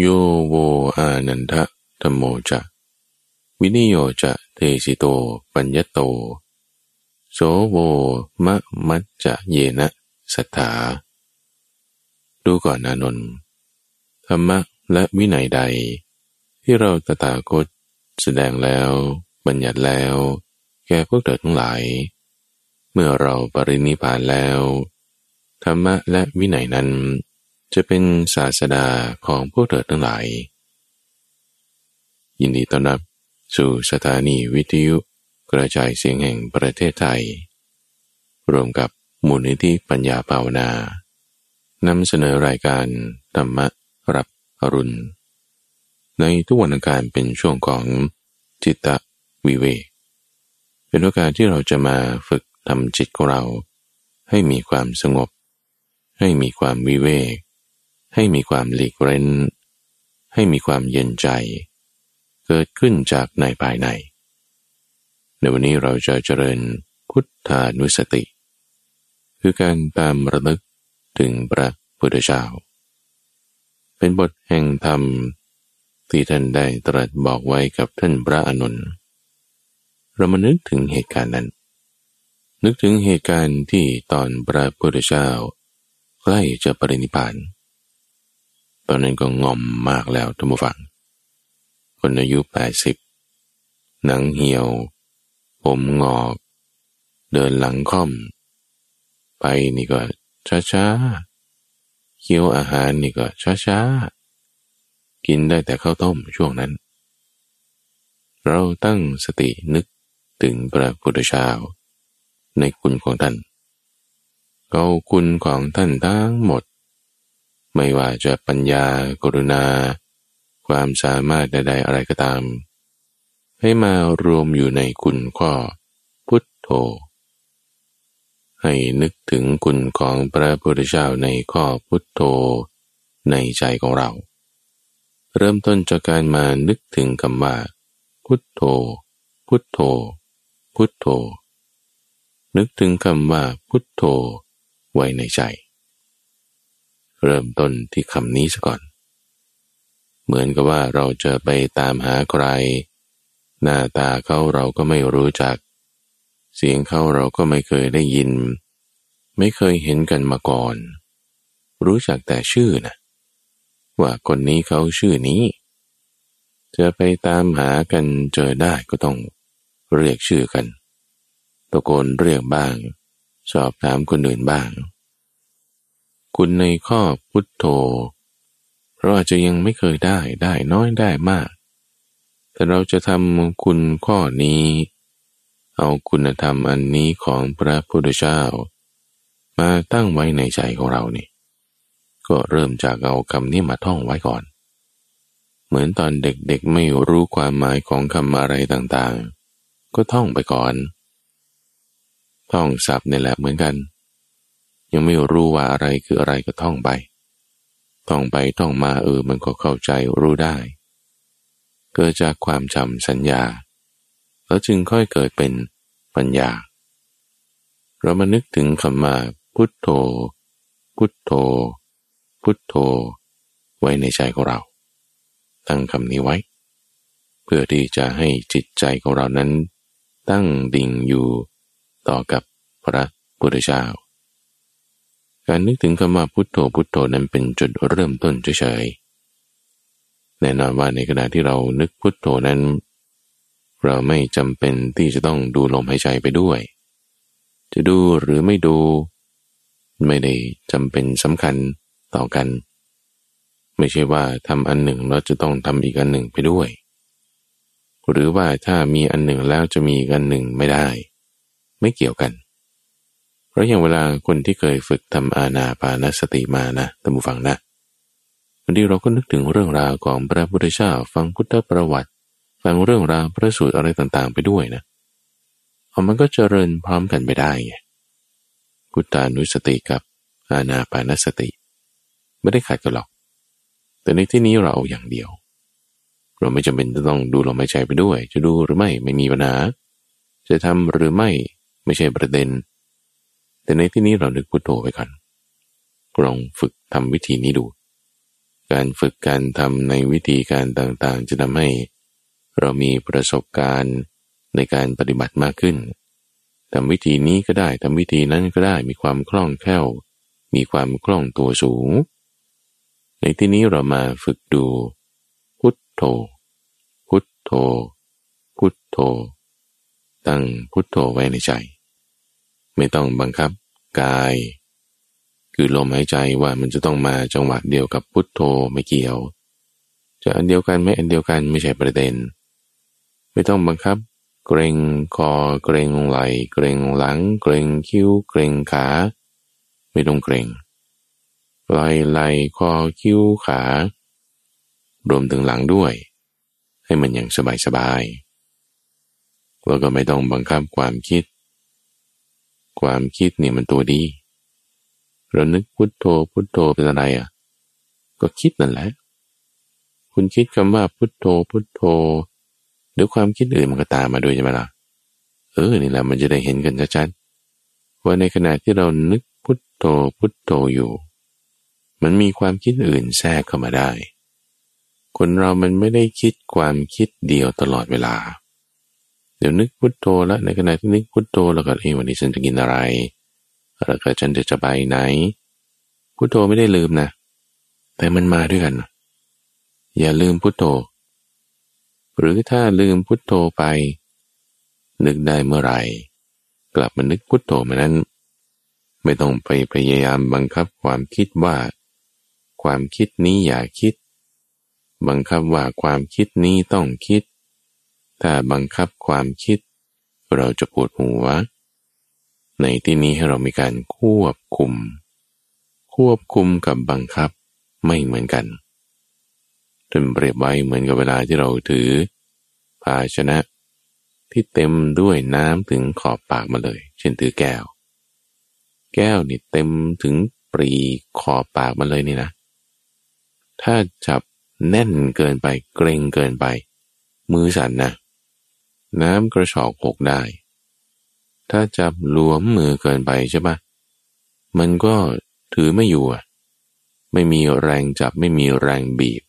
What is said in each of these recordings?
โยโวอานันทะธรรมโมจะวินิโยจะเทสิโต ปัญญโต โสโวมะมัจจะเยนะสัทธา ดูก่อนนานนธรรมะและวินัยใด ที่เราตถาคตแสดงแล้ว บัญญัติแล้ว แก่พวกเถิดทั้งหลาย เมื่อเราปรินิพานแล้ว ธรรมะและวินัยนั้น จะเป็นศาสดาของพวกเถิดทั้งหลาย ยินดีต้อนรับสู่สถานีวิทยุกระจายเสียงแห่งประเทศไทย รวมกับมูลนิธิปัญญาภาวนานำเสนอรายการธรรมรับอรุณ ในทุกวันอังคารเป็นช่วงของจิตตวิเวกเป็นโอกาสที่เราจะมาฝึกทำจิตของเรา ให้มีความสงบ ให้มีความวิเวก ให้มีความหลีกเร้น ให้มีความเย็นใจ เกิดขึ้นจากในภายใน ในวันนี้เราจะเจริญพุทธานุสติ คือการตามระลึกถึงพระพุทธเจ้า เป็นบทแห่งธรรมที่ท่านได้ตรัสบอกไว้กับท่านพระอนุนเรามานึกถึงเหตุการณ์นั้น นึกถึงเหตุการณ์ที่ตอนพระพุทธเจ้าใกล้จะปรินิพพาน ตอนนั้นก็งอมมากแล้วท่านผู้ฟัง คนอายุแปดสิบหนังเหี่ยว ผมงอก เดินหลังค่อม ไปนี่ก็ช้าๆเคี้ยวอาหารนี่ก็ช้าๆกินได้แต่ข้าวต้มช่วงนั้น เราตั้งสตินึกถึงพระพุทธเจ้าในคุณของท่าน เกาคุณของท่านทั้งหมด ไม่ว่าจะปัญญากรุณา ความสามารถใดๆอะไรก็ตาม ให้มารวมอยู่ในคุณข้อพุทโธ ให้นึกถึงคุณของพระพุทธเจ้าในข้อพุทโธในใจของเรา เริ่มต้นจากการมานึกถึงคำว่าพุทโธ พุทโธ พุทโธ นึกถึงคำว่าพุทโธไว้ในใจ เริ่มต้นที่คำนี้ซะก่อน เหมือนกับว่าเราจะไปตามหาใคร หน้าตาเขาเราก็ไม่รู้จัก เสียงเขาเราก็ไม่เคยได้ยิน ไม่เคยเห็นกันมาก่อน รู้จักแต่ชื่อนะว่าคนนี้เขาชื่อนี้ จะไปตามหากันเจอได้ก็ต้องเรียกชื่อกัน ตะโกนเรียกบ้าง สอบถามคนอื่นบ้าง คุณในข้อพุทโธ เราอาจจะยังไม่เคยได้ได้น้อยได้มาก แต่เราจะทำคุณข้อนี้ เอาคุณธรรมอันนี้ของพระพุทธเจ้า มาตั้งไว้ในใจของเรานี่ ก็เริ่มจากเอาคำนี้มาท่องไว้ก่อน เหมือนตอนเด็กๆไม่รู้ความหมายของคำอะไรต่างๆ ก็ท่องไปก่อน ท่องศัพท์นี่แหละเหมือนกัน ยังไม่รู้ว่าอะไรคืออะไรก็ท่องไป ท่องไปท่องมาเออมันก็เข้าใจรู้ได้ เกิดจากความจำสัญญา แล้วจึงค่อยเกิดเป็นปัญญา เรามานึกถึงคำว่าพุทโธ พุทโธ พุทโธ ไว้ในใจของเรา ตั้งคำนี้ไว้ เพื่อที่จะให้จิตใจของเรานั้น ตั้งดิ่งอยู่ต่อกับพระพุทธเจ้า การนึกถึงคำว่าพุทโธพุทโธนั้นเป็นจุดเริ่มต้นเฉยๆ แน่นอนว่าในขณะที่เรานึกพุทโธนั้น เราไม่จำเป็นที่จะต้องดูลมหายใจไปด้วย จะดูหรือไม่ดู ไม่ได้จำเป็นสำคัญต่อกัน ไม่ใช่ว่าทำอันหนึ่งแล้วจะต้องทำอีกอันหนึ่งไปด้วย หรือว่าถ้ามีอันหนึ่งแล้วจะมีอีกอันหนึ่งไม่ได้ ไม่เกี่ยวกัน พราะอย่างเวลาคนที่เคยฝึกทำอาณาปานสติมานะตัมบูฟังนะบางทีเราก็นึกถึงเรื่องราวของพระพุทธเจ้าฟังพุทธประวัติ ฟังเรื่องราวพระสูตรอะไรต่างๆ ไปด้วยนะเอามันก็เจริญพร้อมกันไปได้ไงพุทธานุสติกับอาณาปานสติ ไม่ได้ขัดกันหรอก แต่ในที่นี้เราเอาอย่างเดียว เราไม่จำเป็นจะต้องดูลมหายใจไปด้วย จะดูหรือไม่ไม่มีปัญหาจะทำหรือไม่ไม่ใช่ประเด็น แต่ในที่นี้เรานึกพุทโธไปก่อนลองฝึกทำวิธีนี้ดู การฝึกการทำในวิธีการต่างๆ จะทำให้ เรามีประสบการณ์ในการปฏิบัติมากขึ้นทำวิธีนี้ก็ได้ทำวิธีนั้นก็ได้มีความคล่องแคล่ว มีความคล่องตัวสูง ในที่นี้เรามาฝึกดู พุทโธ พุทโธ พุทโธ ตั้งพุทโธไว้ในใจ ไม่ต้องบังคับกาย คือลมหายใจว่ามันจะต้องมาจังหวะเดียวกับพุทโธไม่เกี่ยว จะอันเดียวกันไม่อันเดียวกันไม่ใช่ประเด็น ไม่ต้องบังคับ เกรงคอเกรงไหลเกรงหลัง เกรงคิ้ว เกรงขา ไม่ต้องเกรงไหลไหลคอคิ้วขารวมถึงหลังด้วย ให้มันอย่างสบายสบายแล้วก็ไม่ต้องบังคับความคิด ความคิดเนี่ยมันตัวดี เรานึกพุทโธพุทโธเป็นอะไรอะ ก็คิดนั่นแหละ คุณคิดคำว่าพุทโธพุทโธเดี๋ยวความคิดอื่นมันก็ตามมาด้วยใช่ไหมล่ะ เออ นี่แหละมันจะได้เห็นกันชัดๆว่าในขณะที่เรานึกพุทโธพุทโธอยู่ มันมีความคิดอื่นแทรกเข้ามาได้ คนเรามันไม่ได้คิดความคิดเดียวตลอดเวลาเดี๋ยวนึกพุทโธแล้วในขณะที่นึกพุทโธแล้วก็เอวันนี้ฉันจะกินอะไรแล้วก็ฉันจะจะไปไหนพุทโธไม่ได้ลืมนะ แต่มันมาด้วยกัน อย่าลืมพุทโธ หรือถ้าลืมพุทโธไป นึกได้เมื่อไหร่ กลับมานึกพุทโธมานั้น ไม่ต้องไปพยายามบังคับความคิดว่า ความคิดนี้อย่าคิด บังคับว่าความคิดนี้ต้องคิด ถ้าบังคับความคิด เราจะปวดหัว ในที่นี้ให้เรามีการควบคุม ควบคุมกับบังคับไม่เหมือนกันจนเปรียบไว้เหมือนกับเวลาที่เราถือ ภาชนะที่เต็มด้วยน้ำถึงขอบปากมาเลย เช่นถือแก้ว แก้วนี่เต็มถึงปรีขอบปากมาเลยนี่นะ ถ้าจับแน่นเกินไปเกรงเกินไป มือสั่นนะ น้ำกระชอกหกได้ ถ้าจับหลวมมือเกินไปใช่ปะมันก็ถือไม่อยู่อะ ไม่มีแรงจับไม่มีแรงบีบ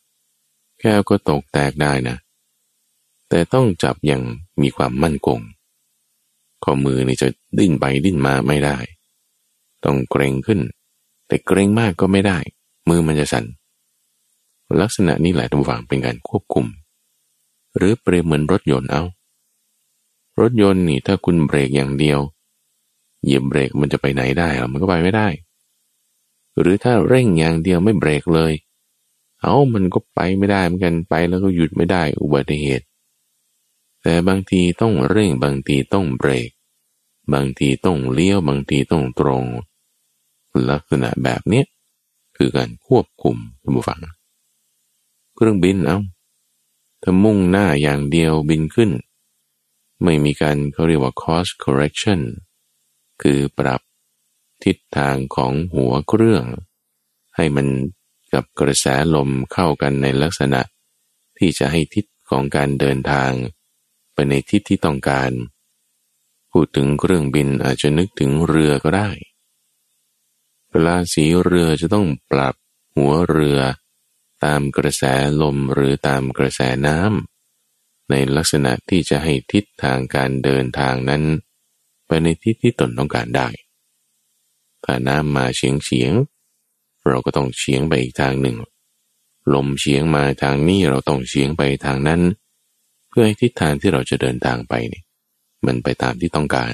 แก้วก็ตกแตกได้นะ แต่ต้องจับอย่างมีความมั่นคง ข้อมือนี่จะดิ้นไปดิ้นมาไม่ได้ ต้องเกรงขึ้น แต่เกรงมากก็ไม่ได้ มือมันจะสั่น ลักษณะนี้แหละทุกฝั่งเป็นการควบคุม หรือเปรียบเหมือนรถยนต์เอา รถยนต์นี่ถ้าคุณเบรกอย่างเดียว เหยียบเบรกมันจะไปไหนได้หรอมันก็ไปไม่ได้ หรือถ้าเร่งอย่างเดียวไม่เบรกเลย เอามันก็ไปไม่ได้เหมือนกันไปแล้วก็หยุดไม่ได้อุบัติเหตุ แต่บางทีต้องเร่งบางทีต้องเบรก บางทีต้องเลี้ยวบางทีต้องตรง ลักษณะแบบนี้คือการควบคุมท่านผู้ฟัง เครื่องบินเอ้าถ้ามุ่งหน้าอย่างเดียวบินขึ้น ไม่มีการเขาเรียกว่า cost correction คือปรับทิศทางของหัวเครื่อง ให้มันกับกระแสลมเข้ากันในลักษณะ ที่จะให้ทิศของการเดินทาง ไปในทิศที่ต้องการ พูดถึงเครื่องบินอาจจะนึกถึงเรือก็ได้ เวลาสีเรือจะต้องปรับหัวเรือ ตามกระแสลมหรือตามกระแสน้ำ ในลักษณะที่จะให้ทิศทางการเดินทางนั้น ไปในทิศที่ตนต้องการได้ ถ้าน้ำมาเฉียงเฉียง เราก็ต้องเฉียงไปอีกทางหนึ่ง ลมเฉียงมาทางนี้เราต้องเฉียงไปทางนั้น เพื่อให้ทิศทางที่เราจะเดินทางไปนี่มันไปตามที่ต้องการ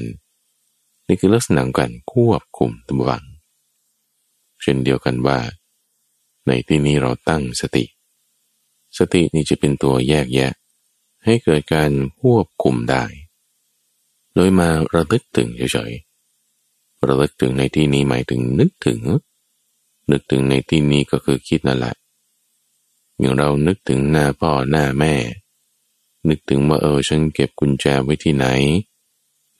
นี่คือลักษณะการควบคุมตัววัง เช่นเดียวกันว่า ในที่นี้เราตั้งสติ สตินี้จะเป็นตัวแยกแยะ ให้เกิดการควบคุมได้ โดยมาระลึกถึงเฉยๆ ระลึกถึงในที่นี้หมายถึงนึกถึง นึกถึงในที่นี้ก็คือคิดนั่นแหละ อย่างเรานึกถึงหน้าพ่อหน้าแม่ นึกถึงว่าเออฉันเก็บกุญแจไว้ที่ไหน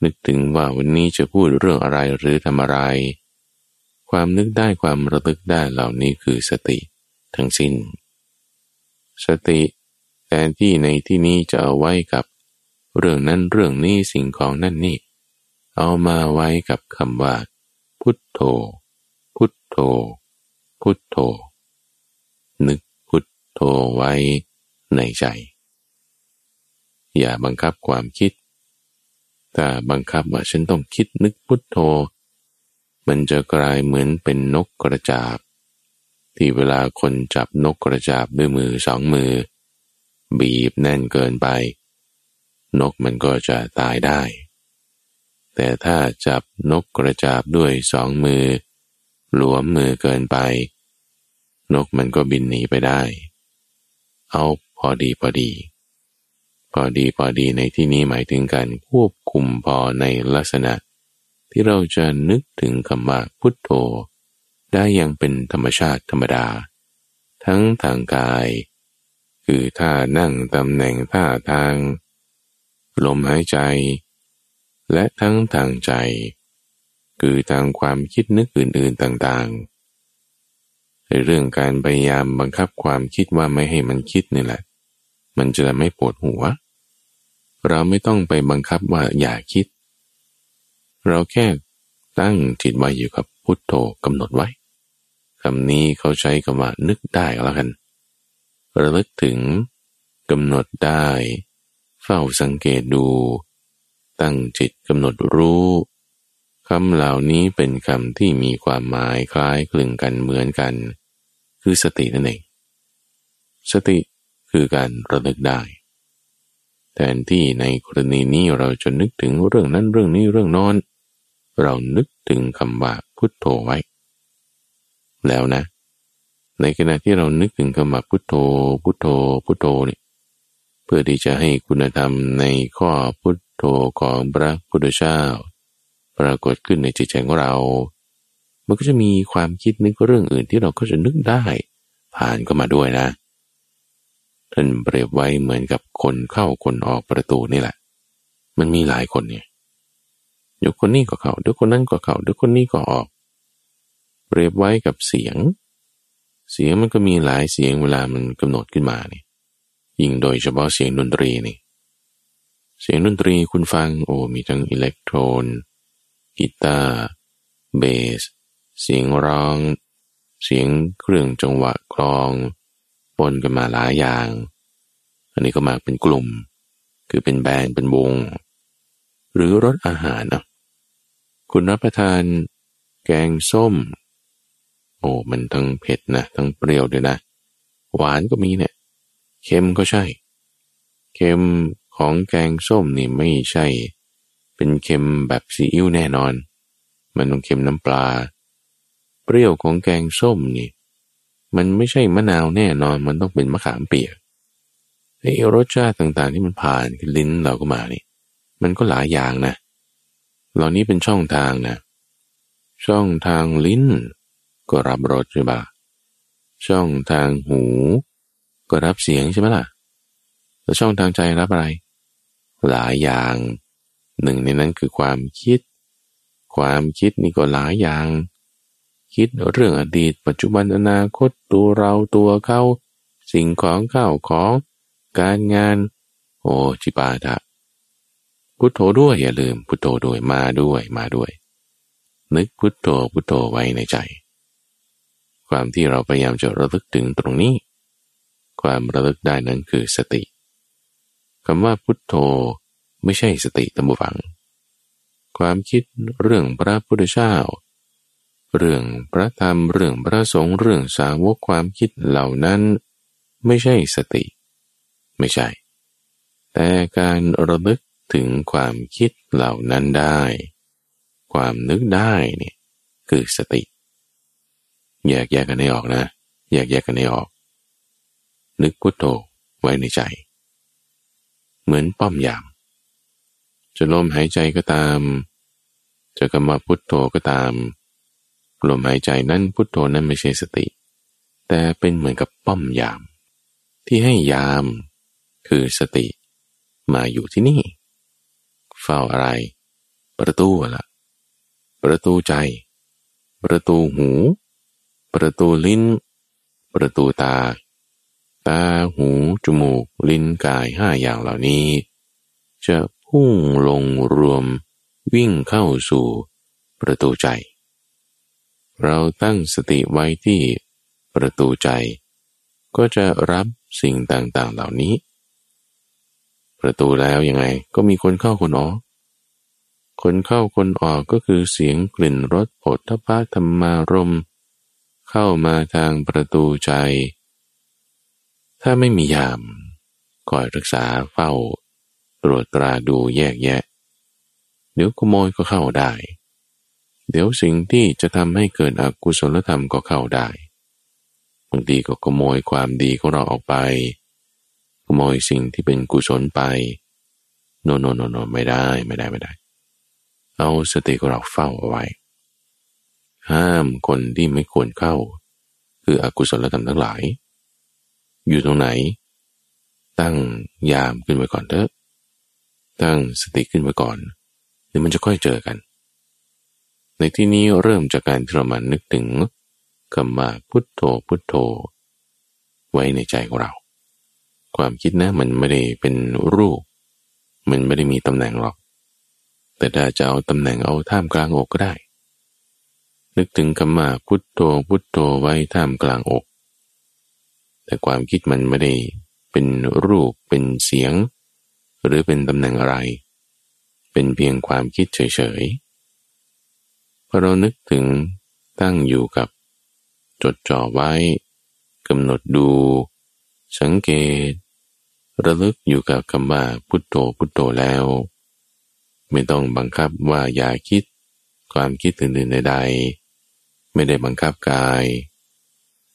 นึกถึงว่าวันนี้จะพูดเรื่องอะไรหรือทำอะไร ความนึกได้ความระลึกได้เหล่านี้คือสติทั้งสิน้น สติ ทนที่ในที่นี้จะเอาไว้กับเรื่องนั้นเรื่องนี้สิ่งของนั่นนี่ เอามาไว้กับคำว่า พุทโธ พุทโธ พุทโธ นึกพุทโธไว้ในใจ อย่าบังคับความคิด ถ้าบังคับว่าฉันต้องคิดนึกพุทโธ มันจะกลายเหมือนเป็นนกกระจาบ ที่เวลาคนจับนกกระจาบด้วยมือสองมือ บีบแน่นเกินไป นกมันก็จะตายได้ แต่ถ้าจับนกกระจาบด้วยสองมือ หลวมมือเกินไป นกมันก็บินหนีไปได้ เอาพอดีพอดี พอดีพอดีในที่นี้หมายถึงการควบคุมพอในลักษณะ ที่เราจะนึกถึงคำว่าพุทโธได้อย่างเป็นธรรมชาติธรรมดา ทั้งทางกาย คือท่านั่งตำแหน่งท่าทาง ลมหายใจ และทั้งทางใจ คือทางความคิดนึกอื่นๆต่างๆในเรื่องการพยายามบังคับความคิดว่าไม่ให้มันคิดนี่แหละ มันจะไม่ปวดหัว เราไม่ต้องไปบังคับว่าอย่าคิด เราแค่ตั้งจิตไว้อยู่กับพุทโธกำหนดไว้คำนี้เขาใช้คำว่านึกได้แล้วกัน ระลึกถึงกำหนดได้ เฝ้าสังเกตดู ตั้งจิตกำหนดรู้คำเหล่านี้เป็นคำที่มีความหมายคล้ายคลึงกันเหมือนกัน คือสตินั่นเอง สติคือการระลึกได้ แทนที่ในกรณีนี้เราจะนึกถึงเรื่องนั้นเรื่องนี้เรื่องนอน เรานึกถึงคำว่าพุทโธไว้ แล้วนะ ในขณะที่เรานึกถึงคำว่าพุทโธ พุทโธ พุทโธนี่เพื่อที่จะให้คุณธรรมในข้อพุทโธของพระพุทธเจ้าปรากฏขึ้นในจิตใจของเรา มันก็จะมีความคิดนึกเรื่องอื่นที่เราก็จะนึกได้ ผ่านก็มาด้วยนะ ท่านเปรียบไว้เหมือนกับคนเข้าคนออกประตูนี่แหละ มันมีหลายคนเนี่ยเดี๋ยวคนนี้ก็เข้าเดี๋ยวคนนั้นก็เข้าเดี๋ยวคนนี้ก็ออก เปรียบไว้กับเสียง เสียงมันก็มีหลายเสียงเวลามันกำหนดขึ้นมาเนี่ยยิ่งโดยเฉพาะเสียงดนตรีนี่ เสียงดนตรีคุณฟังโอ้มีทั้งอิเล็กโทรนกีตาร์เบส เสียงร้อง เสียงเครื่องจังหวะกลองปนกันมาหลายอย่าง อันนี้ก็มาเป็นกลุ่ม คือเป็นแบนด์เป็นวง หรือรสอาหารนะคุณรับประทาน แกงส้ม โอ้มันทั้งเผ็ดนะทั้งเปรี้ยวด้วยนะ หวานก็มีเนี่ยเค็มก็ใช่ เค็มของแกงส้มนี่ไม่ใช่ เป็นเค็มแบบซีอิ๊วแน่นอน มันต้องเค็มน้ำปลา เปรี้ยวของแกงส้มนี่ มันไม่ใช่มะนาวแน่นอนมันต้องเป็นมะขามเปียกไอ้รสชาติต่างๆที่มันผ่านลิ้นเราก็มานี่มันก็หลายอย่างนะ เหล่านี้เป็นช่องทางนะ ช่องทางลิ้น ก็รับรสใช่ปะช่องทางหู ก็รับเสียงใช่ไหมล่ะ แล้วช่องทางใจรับอะไร หลายอย่าง หนึ่งในนั้นคือความคิด ความคิดนี่ก็หลายอย่าง คิดเรื่องอดีต ปัจจุบันอนาคตตัวเราตัวเขาสิ่งของข้าวของ การงาน โอ้จิปาถะพุทโธด้วยอย่าลืมพุทโธด้วยมาด้วยมาด้วย นึกพุทโธพุทโธไว้ในใจ ความที่เราพยายามจะระลึกถึงตรงนี้ ความระลึกได้นั้นคือสติคำว่าพุทโธไม่ใช่สติตัมบูฟัง ความคิดเรื่องพระพุทธเจ้า เรื่องพระธรรมเรื่องพระสงฆ์เรื่องสาวกความคิดเหล่านั้น ไม่ใช่สติ ไม่ใช่ แต่การระลึกถึงความคิดเหล่านั้นได้ ความนึกได้เนี่ยคือสติ แยกแยกกันให้ออกนะ แยกแยกกันให้ออก นึกพุทโธไว้ในใจ เหมือนป้อมยาม จะลมหายใจก็ตาม จะกำมาพุทโธก็ตาม ลมหายใจนั้นพุทโธนั้นไม่ใช่สติ แต่เป็นเหมือนกับป้อมยาม ที่ให้ยามคือสติมาอยู่ที่นี่ เฝ้าอะไร ประตูละประตูใจ ประตูหู ประตูลิ้น ประตูตา ตาหู จมูก ลิ้นกายห้าอย่างเหล่านี้ จะพุ่งลงรวม วิ่งเข้าสู่ประตูใจ เราตั้งสติไว้ที่ประตูใจ ก็จะรับสิ่งต่างๆเหล่านี้ ประตูแล้วยังไงก็มีคนเข้าคนออกคนเข้าคนออกก็คือเสียงกลิ่นรสผลทพะธรรมารม เข้ามาทางประตูใจ ถ้าไม่มียามคอยรักษาเฝ้า ตรวจตราดูแยกแยะ เดี๋ยวขโมยก็เข้าได้ เดี๋ยวสิ่งที่จะทำให้เกิดอกุศลธรรมก็เข้าได้บางทีก็ขโมยความดีของเราออกไป ขโมยสิ่งที่เป็นกุศลไป โนโนโนโนไม่ได้ไม่ได้ไม่ได้ เอาสติของเราเฝ้าเอาไว้ ห้ามคนที่ไม่ควรเข้า คืออกุศลธรรมทั้งหลาย อยู่ตรงไหน ตั้งยามขึ้นไว้ก่อนเถอะ ตั้งสติขึ้นไว้ก่อนเดี๋ยวมันจะค่อยเจอกัน ในที่นี้เริ่มจากการที่เรามานึกถึงคำว่าพุทโธพุทโธ ไว้ในใจของเรา ความคิดนะมันไม่ได้เป็นรูป มันไม่ได้มีตำแหน่งหรอก แต่ถ้าจะเอาตำแหน่งเอาท่ามกลางอกก็ได้ นึกถึงคำว่าพุทโธพุทโธไว้ท่ามกลางอก แต่ความคิดมันไม่ได้เป็นรูปเป็นเสียง หรือเป็นตำแหน่งอะไร เป็นเพียงความคิดเฉยๆพอเรานึกถึงตั้งอยู่กับ จดจ่อไว้กำหนดดู สังเกต ระลึกอยู่กับคำว่าพุทโธพุทโธแล้ว ไม่ต้องบังคับว่าอย่าคิด ความคิดอื่นๆใดๆ ไม่ได้บังคับกาย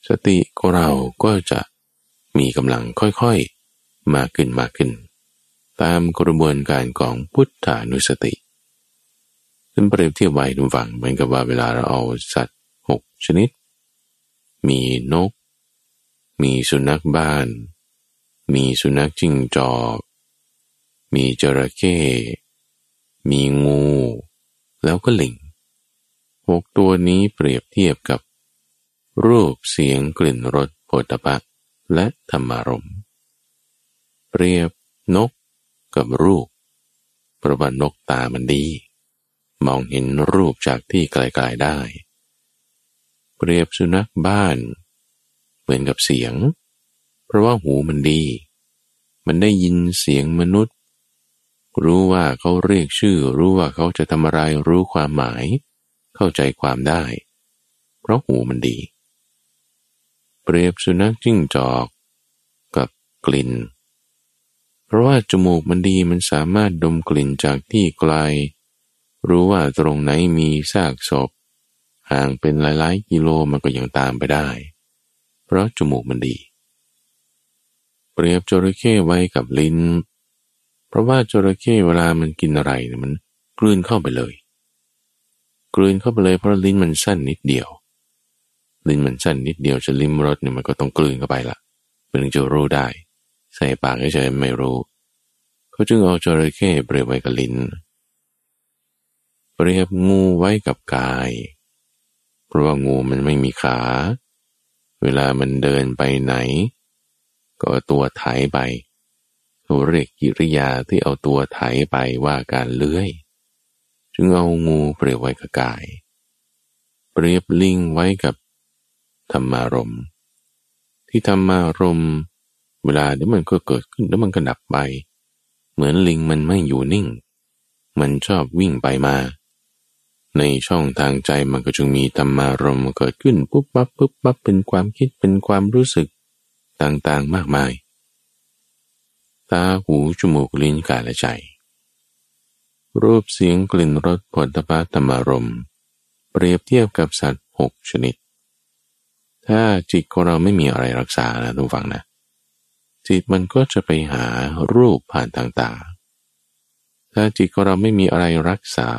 สติของเราก็จะมีกำลังค่อยๆ มากขึ้นมากขึ้น ตามกระบวนการของพุทธานุสติซึ่งเปรียบเทียบไว้ดูฝังเหมือนกับว่าเวลาเราเอาสัตว์หกชนิด มีนก มีสุนัขบ้าน มีสุนัขจิ้งจอกมีจระเข้ มีงู แล้วก็ลิง หกตัวนี้เปรียบเทียบกับ รูปเสียงกลิ่นรสโผฏฐะและธรรมารมเปรียบนกกับรูปปราะวัตินกตามันดี มองเห็นรูปจากที่ไกลๆได้ เปรียบสุนัขบ้าน เหมือนกับเสียง เพราะว่าหูมันดี มันได้ยินเสียงมนุษย์ รู้ว่าเขาเรียกชื่อ รู้ว่าเขาจะทำอะไรรู้ความหมาย เข้าใจความได้ เพราะหูมันดี เปรียบสุนัขจิ้งจอก กับกลิ่น เพราะว่าจมูกมันดีมันสามารถดมกลิ่นจากที่ไกล รู้ว่าตรงไหนมีซากศพ ห่างเป็นหลายๆกิโลมันก็ยังตามไปได้ เพราะจมูกมันดี เปรียบจระเข้ไว้กับลิ้น เพราะว่าจระเข้เวลามันกินอะไรเนี่ยมันกลืนเข้าไปเลย กลืนเข้าไปเลยเพราะลิ้นมันสั้นนิดเดียว ลิ้นมันสั้นนิดเดียวจะลิ้มรสเนี่ยมันก็ต้องกลืนเข้าไปละมันถึงจะรู้ได้ ใส่ปากเฉยไม่รู้ เขาจึงเอาจระเข้เปรียบไว้กับลิ้น เปรียบงูไว้กับกาย เพราะว่างูมันไม่มีขา เวลามันเดินไปไหน ก็ตัวไถไปเขาเรียกกิริยาที่เอาตัวไถไปว่าการเลื้อย จึงเอางูเปรียบไว้กับกาย เปรียบลิงไว้กับธรรมารมที่ธรรมารมเวลาเดี๋ยวมันก็เกิดขึ้นแล้วมันก็ดับไป เหมือนลิงมันไม่อยู่นิ่ง มันชอบวิ่งไปมา ในช่องทางใจมันก็จึงมีธรรมารมเกิดขึ้นปุ๊บปั๊บปุ๊บปั๊บเป็นความคิดเป็นความรู้สึกต่างๆมากมาย ตาหูจมูกลิ้นกายและใจ รูปเสียงกลิ่นรสผลตภะธรรมารมเปรียบเทียบกับสัตว์หกชนิด ถ้าจิตของเราไม่มีอะไรรักษานะทุกฝังนะ จิตมันก็จะไปหารูปผ่านต่างๆ ถ้าจิตของเราไม่มีอะไรรักษา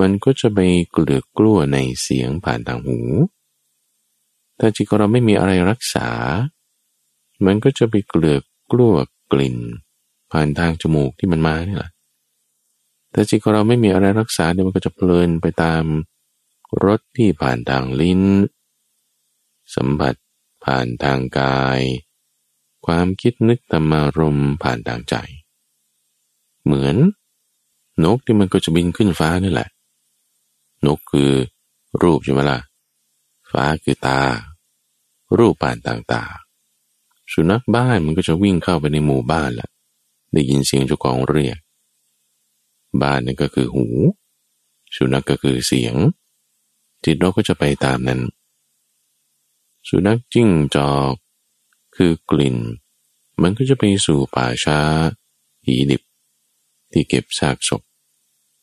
มันก็จะไปเกลือกลั้วในเสียงผ่านทางหู ถ้าจิตของเราไม่มีอะไรรักษา มันก็จะไปเกลือกกลั้วกลิ่น ผ่านทางจมูกที่มันมานี่แหละ แต่จิตของเราไม่มีอะไรรักษาเดี๋ยวมันก็จะเพลินไปตามรสที่ผ่านทางลิ้น สัมผัสผ่านทางกาย ความคิดนึกธรรมารมผ่านทางใจ เหมือน นกที่มันก็จะบินขึ้นฟ้านี่แหละ นกคือรูปใช่ไหมล่ะ ฟ้าคือตา รูปผ่านต่างสุนัขบ้านมันก็จะวิ่งเข้าไปในหมู่บ้านละได้ยินเสียงเจ้าของเรียก บ้านนั่นก็คือหู สุนัขกก็คือเสียง จิตเราก็จะไปตามนั้น สุนัขจิ้งจอก คือกลิ่น มันก็จะไปสู่ป่าช้าหีดิบ ที่เก็บซากศพ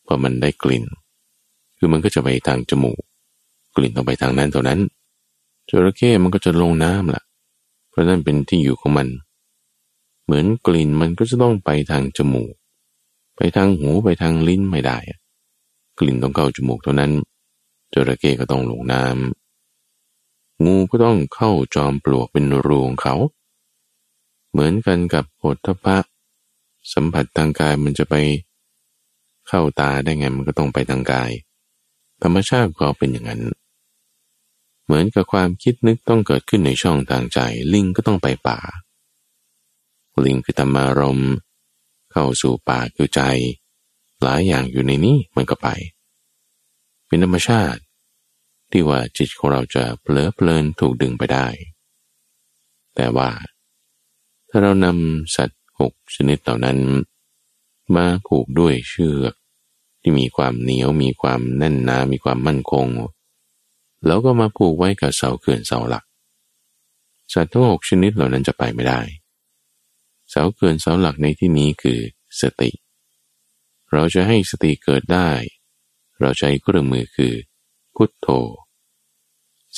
พอมันได้กลิ่น คือมันก็จะไปทางจมูก กลิ่นต้องไปทางนั้นเท่านั้นจระเข้มันก็จะลงน้ำละ่ะ เพราะนั่นเป็นที่อยู่ของมัน เหมือนกลิ่นมันก็จะต้องไปทางจมูก ไปทางหูไปทางลิ้นไม่ได้ กลิ่นต้องเข้าจมูกเท่านั้น จระเข้ก็ต้องลงน้ำงูก็ต้องเข้าจอมปลวกเป็นรูของเขา เหมือนกันกับโหทพะ สัมผัสทางกายมันจะไป เข้าตาได้ไงมันก็ต้องไปทางกาย ธรรมชาติก็เป็นอย่างนั้น เหมือนกับความคิดนึกต้องเกิดขึ้นในช่องทางใจ ลิงก็ต้องไปป่า ลิงคือธรรมารม เข้าสู่ป่าคือใจ หลายอย่างอยู่ในนี้มันก็ไป เป็นธรรมชาติ ที่ว่าจิตของเราจะเผลอเพลินถูกดึงไปได้ แต่ว่า ถ้าเรานำสัตว์หกชนิดเหล่านั้น มาผูกด้วยเชือก ที่มีความเหนียวมีความแน่นหนา มีความมั่นคง แล้วก็มาผูกไว้กับเสาเขื่อนเสาหลัก สัตว์ทั้งหกชนิดเหล่านั้นจะไปไม่ได้ เสาเขื่อนเสาหลักในที่นี้คือสติ เราจะให้สติเกิดได้ เราใช้เครื่องมือคือ พุทโธ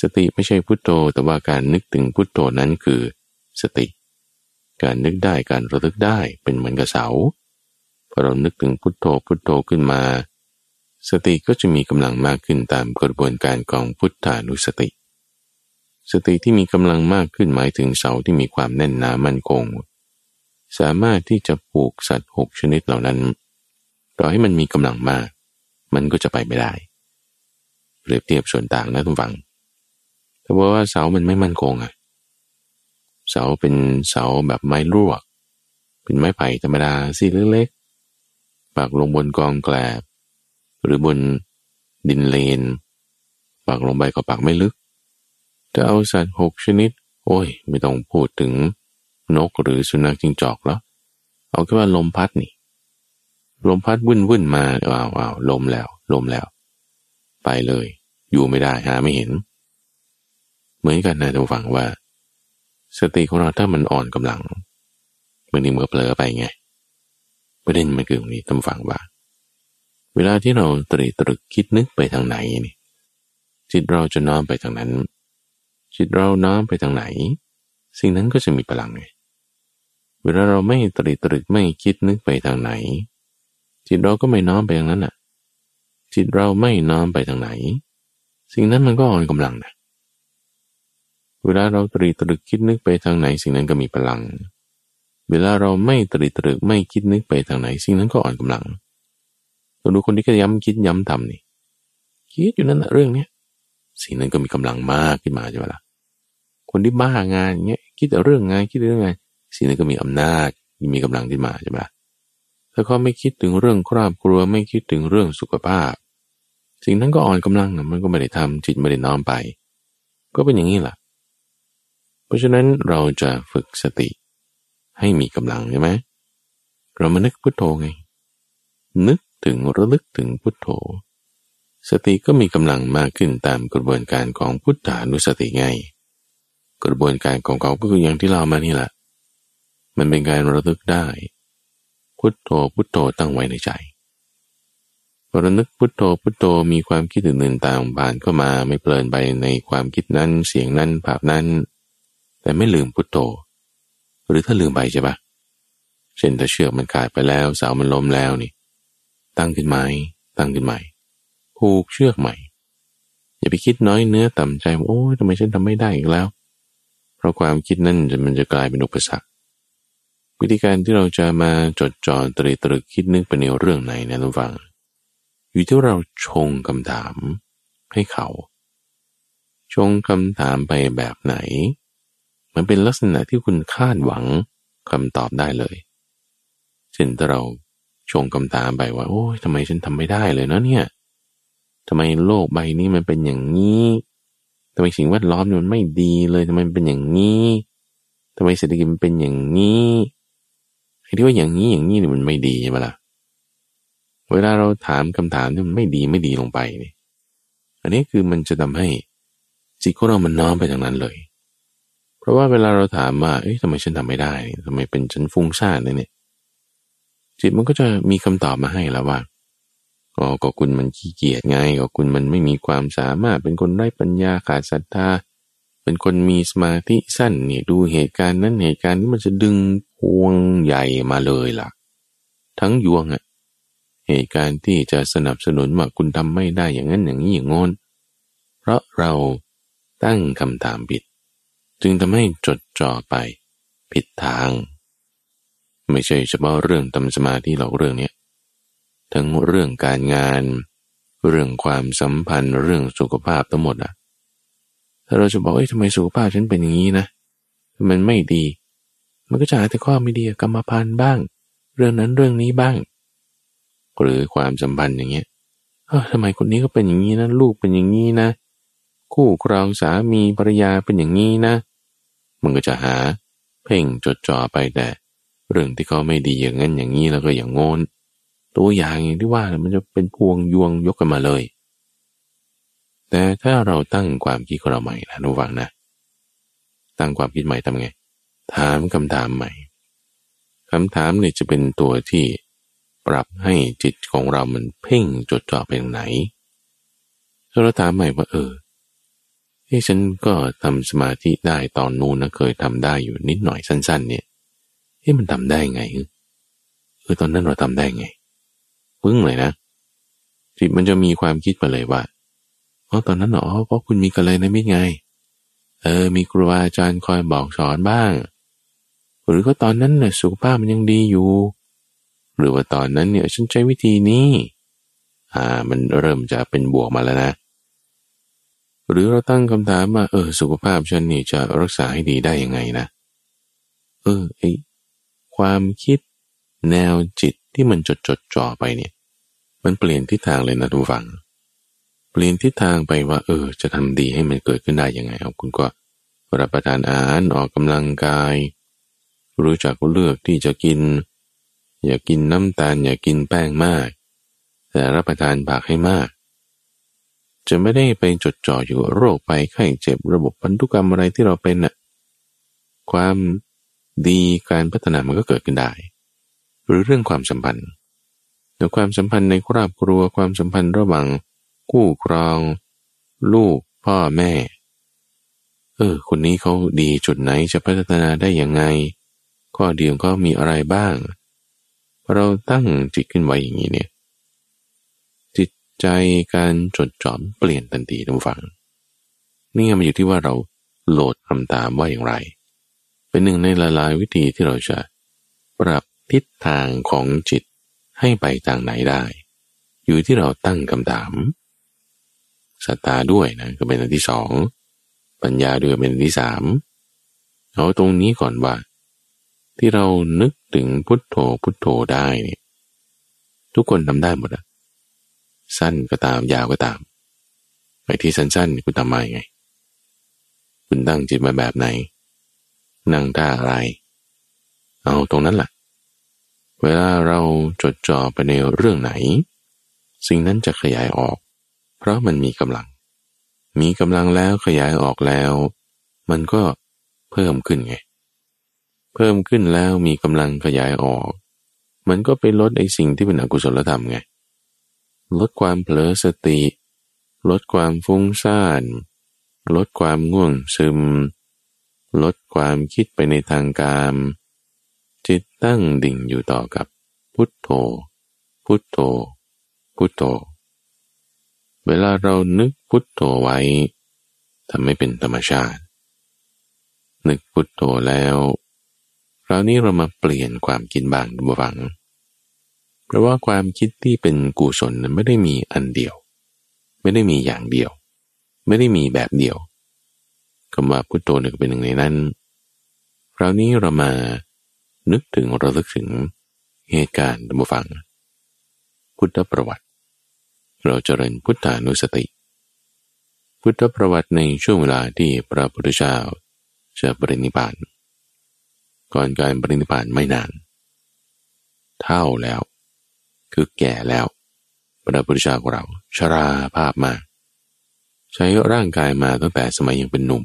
สติไม่ใช่พุทโธ แต่ว่าการนึกถึงพุทโธนั้นคือ สติ การนึกได้การระลึกได้เป็นเหมือนกับเสาพอเรานึกถึงพุทโธพุทโธขึ้นมา สติก็จะมีกำลังมากขึ้นตามกระบวนการของพุทธานุสติ สติที่มีกำลังมากขึ้นหมายถึงเสาที่มีความแน่นหนามั่นคง สามารถที่จะปลูกสัตว์หกชนิดเหล่านั้นต่อให้มันมีกำลังมาก มันก็จะไปไม่ได้เปรียบเทียบส่วนต่างนะทุกฝังแต่ว่าเสามันไม่มั่นคงอะเสาเป็นเสาแบบไม้ลวก เป็นไม้ไผ่ธรรมดาสี่เล็กๆปักลงบนกองแกลบ หรือบนดินเลนปักลงไปก็ปักไม่ลึกจะเอาสัตว์หกชนิด โอ้ย ไม่ต้องพูดถึง นกหรือสุนัขจิงจอกแล้วเอาแค่ว่าลมพัดนี่ ลมพัดวุ่นวุ่นมาอ้าวอ้าวลมแล้ว ลมแล้ว ไปเลย อยู่ไม่ได้หาไม่เห็น เหมือนกันนะทุกฝังว่า สติของเราถ้ามันอ่อนกำลังมันนี่เมื่อเผลอไปไงประเด็นมันคือตรงนี้ทำฝังว่า เวลาที่เราตรีตรึกคิดนึกไปทางไหนนี่จิตเราจะน้อมไปทางนั้น จิตเราน้อมไปทางไหน สิ่งนั้นก็จะมีพลังไง เวลาเราไม่ตรีตรึกไม่คิดนึกไปทางไหน จิตเราก็ไม่น้อมไปทางนั้นอะ จิตเราไม่น้อมไปทางไหน สิ่งนั้นมันก็อ่อนกำลังนะเวลาเราตรีตรึกคิดนึกไปทางไหน สิ่งนั้นก็มีพลัง เวลาเราไม่ตรีตรึกไม่คิดนึกไปทางไหน สิ่งนั้นก็อ่อนกำลังลองดูคนที่ก็ย้ำคิดย้ำทำนี่คิดอยู่นั่นแหะเรื่องเนี้ยสิ่งนั้นก็มีกำลังมากขึ้นมาใช่ไหมล่ะคนที่บ้างานเงี้ยคิดแต่เรื่องงานคิดเรื่องงาน สิ่งนั้นก็มีอำนาจมีกำลังขึ้นมาใช่ไหมถ้าเขาไม่คิดถึงเรื่องครอบครัวไม่คิดถึงเรื่องสุขภาพ สิ่งนั้นก็อ่อนกำลังมันก็ไม่ได้ทำจิตไม่ได้น้อมไป ก็เป็นอย่างนี้แหละเพราะฉะนั้นเราจะฝึกสติให้มีกำลังใช่ไหมเรามานึกพุทโธไง นึกถึงระลึกถึงพุทโธ สติก็มีกำลังมากขึ้นตามกระบวนการของพุทธานุสติไง กระบวนการของเขาก็คืออย่างที่เรามานี่แหละ มันเป็นการระลึกได้ พุทโธพุทโธตั้งไว้ในใจพอระลึกพุทโธพุทโธมีความคิดอื่นๆต่างผ่านเข้ามาไม่เพลินไปในความคิดนั้นเสียงนั้นภาพนั้น แต่ไม่ลืมพุทโธ หรือถ้าลืมไปใช่ปะเช่นถ้าเชือกมันขาดไปแล้วเสามันล้มแล้วนี่ ตั้งขึ้นใหม่ตั้งขึ้นใหม่ผูกเชือกใหม่ อย่าไปคิดน้อยเนื้อต่ำใจโอ้ยทำไมฉันทำไม่ได้อีกแล้ว เพราะความคิดนั่นจะมันจะกลายเป็นอุปสรรค วิธีการที่เราจะมาจดจ่อตรีตรึกคิดนึกไปในเรื่องไหนนะทุกฝัง อยู่ที่เราชงคำถามให้เขา ชงคำถามไปแบบไหน มันเป็นลักษณะที่คุณคาดหวังคำตอบได้เลยเช่นถ้าเราชงคำถามไปว่า โอ้ยทำไมฉันทำไม่ได้เลยเนาะเนี่ยทำไมโลกใบนี้มันเป็นอย่างนี้ทำไมสิ่งแวดล้อมมันไม่ดีเลยทำไมมันเป็นอย่างนี้ทำไมเศรษฐกิจมันเป็นอย่างนี้ ที่ว่าอย่างนี้อย่างนี้นี่มันไม่ดีใช่ไหมล่ะเวลาเราถามคำถามที่มันไม่ดีไม่ดีลงไปนี่อันนี้คือมันจะทำให้จิตของเรามันน้อมไปทางนั้นเลย เพราะว่าเวลาเราถามว่าเอ๊ะทำไมฉันทำไม่ได้ทำไมเป็นฉันฟุ้งซ่านเนี่ย จิตมันก็จะมีคำตอบมาให้แล้วว่าอ๋อก็คุณมันขี้เกียจไงก็คุณมันไม่มีความสามารถเป็นคนไร้ปัญญาขาดศรัทธา เป็นคนมีสมาธิสั้นเนี่ยดูเหตุการณ์นั้นเหตุการณ์นี้มันจะดึงพวงใหญ่มาเลยล่ะ ทั้งยวงอะเหตุการณ์ที่จะสนับสนุนว่าคุณทำไม่ได้อย่างนั้นอย่างนี้อย่างงอนเพราะเราตั้งคำถามผิด จึงทำให้จดจ่อไปผิดทาง ไม่ใช่เฉพาะเรื่องทำสมาธิหรอกเรื่องนี้ทั้งเรื่องการงาน เรื่องความสัมพันธ์เรื่องสุขภาพทั้งหมดอะ เราจะบอกเอ้ยทำไมสุขภาพฉันเป็นอย่างนี้นะ มันไม่ดี มันก็จะหาแต่ข้อไม่ดีกรรมพันธ์บ้าง เรื่องนั้นเรื่องนี้บ้าง หรือความสัมพันธ์อย่างเงี้ยเออทำไมคนนี้ก็เป็นอย่างนี้นะลูกเป็นอย่างนี้นะ คู่ครองสามีภรรยาเป็นอย่างนี้นะ มันก็จะหา เพ่งจดจ่อไปแต่ เรื่องที่เขาไม่ดีอย่างนั้นอย่างนี้แล้วก็อย่างงนตัวอย่างอย่างที่ว่ามันจะเป็นพวงยวงยกกันมาเลย แต่ถ้าเราตั้งความคิดของเราใหม่นะนุวังนะ ตั้งความคิดใหม่ทำไง ถามคำถามใหม่คำถามเนี่ยจะเป็นตัวที่ปรับให้จิตของเรามันเพ่งจดจ่อไปไหนถ้าเราถามใหม่ว่าเออเฮ้ฉันก็ทำสมาธิได้ตอนนู้นนะเคยทำได้อยู่นิดหน่อยสั้น ๆ เนี่ยเฮ้มันทำได้ไงเออตอนนั้นเราทำได้ไงปึ้งเลยนะจิตมันจะมีความคิดมาเลยว่า อ๋อตอนนั้นอ๋อเพราะคุณมีกันเลยนะมิไง เออ มีครูอาจารย์คอยบอกสอนบ้าง หรือก็ตอนนั้นเนี่ยสุขภาพมันยังดีอยู่ หรือว่าตอนนั้นเนี่ยฉันใช้วิธีนี้ อ่า มันเริ่มจะเป็นบวกมาแล้วนะ หรือเราตั้งคำถามว่าเออ สุขภาพฉันนี่จะรักษาให้ดีได้ยังไงนะ เออไอความคิดแนวจิตที่มันจดจดจ่อไปเนี่ย มันเปลี่ยนทิศทางเลยนะทุกฝัง เปลี่ยนทิศทางไปว่า เออ จะทำดีให้มันเกิดขึ้นได้ยังไงเอาคุณก็รับประทานอาหารออกกำลังกาย รู้จักเลือกที่จะกิน อย่ากินน้ำตาล อย่ากินแป้งมาก แต่รับประทานผักให้มาก จะไม่ได้ไปจดจ่ออยู่โรคไปไข้เจ็บระบบพันธุกรรมอะไรที่เราเป็นน่ะความดีการพัฒนามันก็เกิดขึ้นได้ หรือเรื่องความสัมพันธ์แต่ความสัมพันธ์ในครอบครัวความสัมพันธ์ระหว่าง คู่ครอง ลูกพ่อแม่ เออ คนนี้เขาดีจุดไหนจะพัฒนาได้ยังไง ข้อดีของเขามีอะไรบ้าง เราตั้งจิตขึ้นไว้อย่างนี้เนี่ย จิตใจการจดจ่อเปลี่ยนทันทีทุกฝัง นี่มันอยู่ที่ว่าเราโหลดคำตามว่าอย่างไร เป็นหนึ่งในหลายๆวิธีที่เราจะปรับทิศทางของจิตให้ไปทางไหนได้ อยู่ที่เราตั้งคำถาม ศรัทธาด้วยนะก็เป็นอันที่สองปัญญาด้วยเป็นอันที่สามเอาตรงนี้ก่อนว่า ที่เรานึกถึงพุทโธพุทโธได้เนี่ยทุกคนทำได้หมดอะสั้นก็ตามยาวก็ตามไปที่สั้นๆคุณทำมาไง คุณตั้งจิตมาแบบไหน นั่งท่าอะไร เอาตรงนั้นแหละเวลาเราจดจ่อไปในเรื่องไหน สิ่งนั้นจะขยายออก เพราะมันมีกำลัง มีกำลังแล้วขยายออกแล้ว มันก็เพิ่มขึ้นไง เพิ่มขึ้นแล้วมีกำลังขยายออก มันก็ไปลดไอ้สิ่งที่เป็นอกุศลธรรมไง ลดความเผลอสติ ลดความฟุ้งซ่าน ลดความง่วงซึม ลดความคิดไปในทางการจิตตั้งดิ่งอยู่ต่อกับพุทโธ พุทโธ พุทโธ เวลาเรานึกพุทโธไว้ทำให้เป็นธรรมชาติ นึกพุทโธแล้วคราวนี้เรามาเปลี่ยนความคิดบางดูบังเพราะว่าความคิดที่เป็นกุศลไม่ได้มีอันเดียว ไม่ได้มีอย่างเดียว ไม่ได้มีแบบเดียวคำว่าพุทโธหนึ่งเป็นหนึ่งในนั้น คราวนี้เรามานึกถึงระลึกถึงเหตุการณ์ดับฟังพุทธประวัติ เราจเจริญพุทธานุสติ พุทธประวัติในช่วงเวลาที่พระพุทธเจ้าจะปรินิพาน ก่อนการปรินิพพานไม่นาน เท่าแล้ว คือแก่แล้ว พระพุทธเจ้าของเราชราภาพมาก ใช้ร่างกายมาตั้งแต่สมัยยังเป็นหนุ่ม